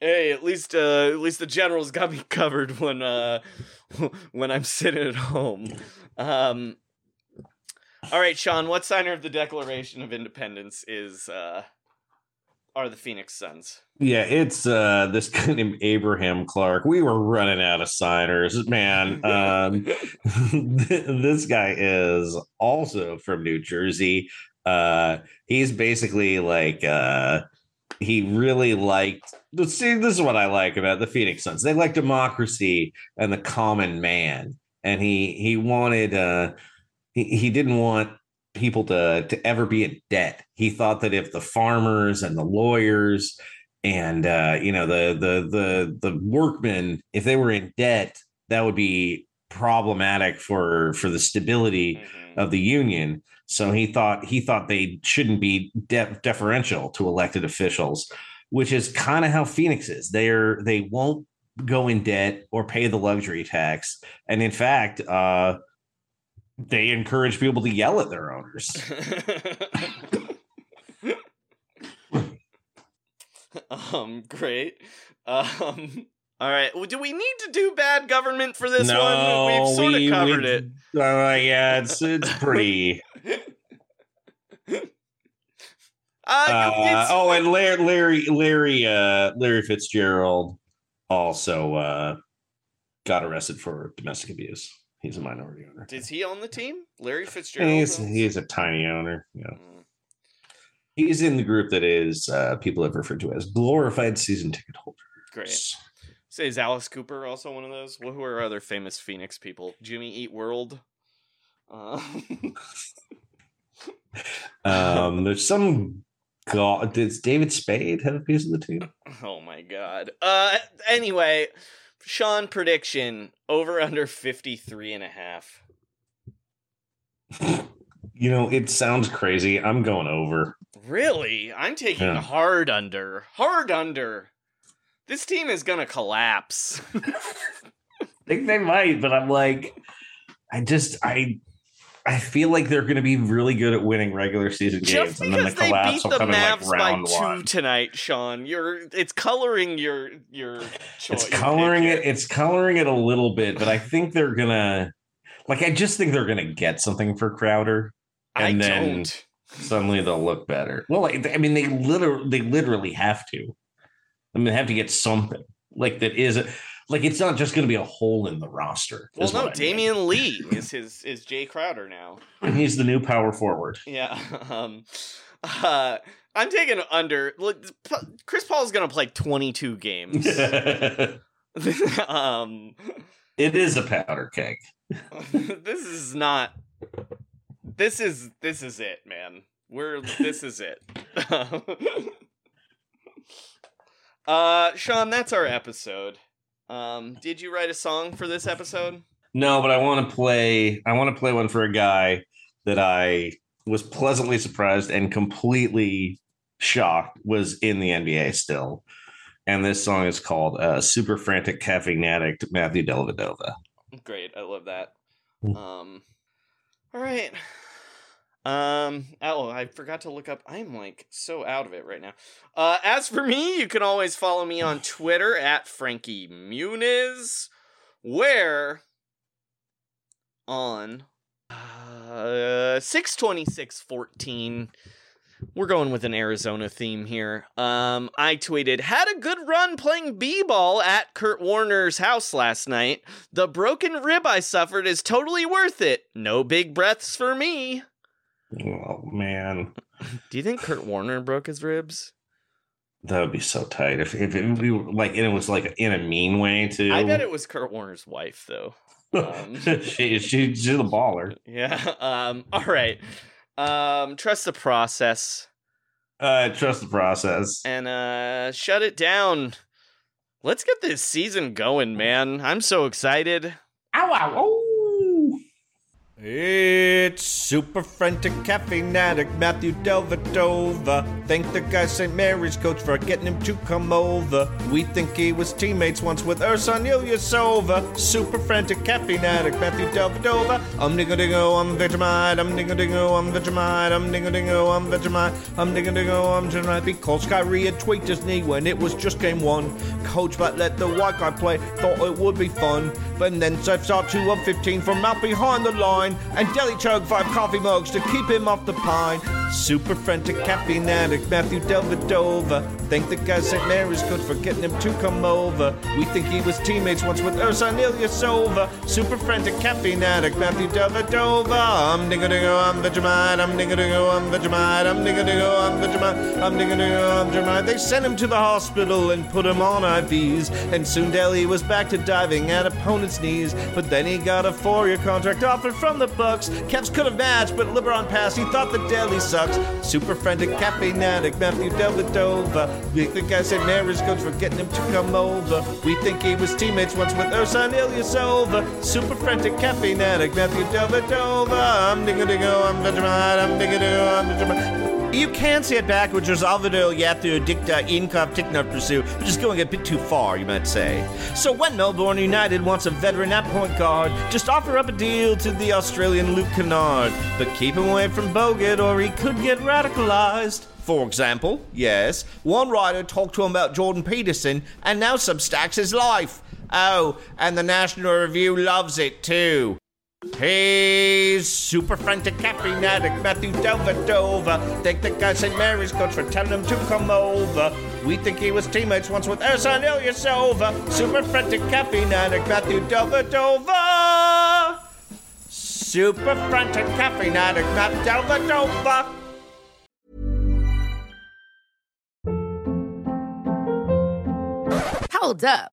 Hey, at least uh, at least the general's got me covered when uh when I'm sitting at home. Um All right, Sean, what signer of the Declaration of Independence is uh are the Phoenix Suns? yeah, it's uh this guy named Abraham Clark. We were running out of signers, man. (laughs) Um, (laughs) this guy is also from New Jersey. Uh, he's basically like uh, he really liked. See, this is what I like about the Phoenix Suns. They like democracy and the common man, and he he wanted. Uh, he he didn't want people to to ever be in debt. He thought that if the farmers and the lawyers and uh, you know the the the the workmen, if they were in debt, that would be problematic for for the stability of the union. So he thought he thought they shouldn't be de- deferential to elected officials, which is kind of how Phoenix is. They're they won't go in debt or pay the luxury tax, and in fact, uh, they encourage people to yell at their owners. (laughs) um great. Um all right. Well, do we need to do bad government for this one? We've sort we- of covered we- it. (laughs) Uh, yeah, it's it's pretty. (laughs) Uh, Uh, it's- oh, and Larry, Larry, Larry, uh, Larry Fitzgerald also uh, got arrested for domestic abuse. He's a minority owner. Is he own the team? Larry Fitzgerald. He's, he's a tiny owner. Yeah, Mm. he's in the group that is uh, people have referred to as glorified season ticket holders. Great. Say, is Alice Cooper also one of those? Well, who are other famous Phoenix people? Jimmy Eat World. Uh, (laughs) Um, there's some god. Does David Spade have a piece of the team? oh my god. Uh, anyway, Sean prediction over under 53 and a half. You know, it sounds crazy. I'm going over. Really? I'm taking Yeah. hard under. Hard under. This team is gonna collapse. (laughs) think they might, but I'm like, I just I I feel like they're going to be really good at winning regular season games, Just and then the collapse beat will the come in like Mavs by two one. tonight, Sean, you're it's coloring your your choice. It's coloring it. It's coloring it a little bit, but I think they're gonna. Like, I just think they're gonna get something for Crowder, I and then don't. suddenly they'll look better. Well, like, I mean, they literally, they literally have to. I mean, they have to get something like that is like it's not just going to be a hole in the roster. Well, no, I mean. Damion (laughs) Lee is his is Jae Crowder now. He's the new power forward. Yeah. (laughs) Um, uh, I'm taking under. Look, Chris Paul is going to play 22 games. (laughs) um, It is a powder keg. this is not. This is this is it, man. We're this is it. uh, Sean, that's our episode. Um, did you write a song for this episode? No, but I want to play. I want to play one for a guy that I was pleasantly surprised and completely shocked was in the NBA still. And this song is called uh, "Super Frantic Caffeine Addict" Matthew Dellavedova. Great, I love that. Mm. Um, all right. Um, oh, I forgot to look up. I'm like so out of it right now. Uh, as for me, you can always follow me on Twitter at Frankie Muniz, where on uh 62614 we're going with an Arizona theme here. Um, I tweeted, had a good run playing b-ball at Kurt Warner's house last night. The broken rib I suffered is totally worth it. No big breaths for me. Oh man, Do you think Kurt Warner broke his ribs? that would be so tight if if it, we were like and it was like in a mean way too. I bet it was Kurt Warner's wife, though. Um, (laughs) she, she she's a baller. yeah. Um, all right. Um, trust the process Uh, trust the process. and uh, shut it down. Let's get this season going, man. I'm so excited. Ow, ow, oh. It's super frantic caffeine addict Matthew Dellavedova. Thank the guy St. Mary's coach for getting him to come over. We think he was teammates once with Ersan Ilyasova. Super frantic caffeine addict Matthew Dellavedova. Um dingo dingo, I'm Vegemite. Um dingo dingo, I'm Vegemite. Um dingo dingo, I'm Vegemite. Um dingo dingo, I'm Vegemite. Because Kyrie had tweaked his knee when it was just game one. Coach but let the white guy play. Thought it would be fun. But then Seth shot 2 of 15 from out behind the line. And Deli chugged five coffee mugs to keep him off the pine. Super frantic caffeine addict Matthew Dellavedova. Thank the guy St. Mary's coach for getting him to come over. We think he was teammates once with Ersan Ilyasova. Super frantic caffeine addict Matthew Dellavedova. I'm dingo dingo, I'm Vegemite. I'm dingo dingo, I'm Vegemite. I'm dingo dingo, I'm Vegemite. I'm dingo dingo, I'm Vegemite. They sent him to the hospital and put him on IVs. And soon Deli was back to diving at opponents' knees. But then he got a four-year contract offer from the Bucks. Cavs could have matched, but LeBron passed. He thought the Deli sucks. Super frantic caffeine addict Matthew Dellavedova. We think I said Mary's coach for getting him to come over. We think he was teammates once with Ersan Ilyasova. Super frantic caffeine addict Matthew Dellavedova. I'm dingo dingo, I'm Vegemite. I'm dingo dingo, I'm Vegemite. You can say it backwards, as Alvaro Yathu Dicta Incov Tickner Pursue, which is going a bit too far, you might say. So when Melbourne United wants a veteran at point guard, just offer up a deal to the Australian Luke Kennard. But keep him away from Bogut or he could get radicalized. For example, yes, one writer talked to him about Jordan Peterson and now substacks his life. Oh, and the National Review loves it too. He's super frantic caffeine addict Matthew Dellavedova. Thank the guy St. Mary's coach for telling him to come over. We think he was teammates once with Ersan Ilyasova. Super frantic caffeine addict Matthew Dellavedova. Super frantic caffeine addict Matt Dellavedova. Hold up.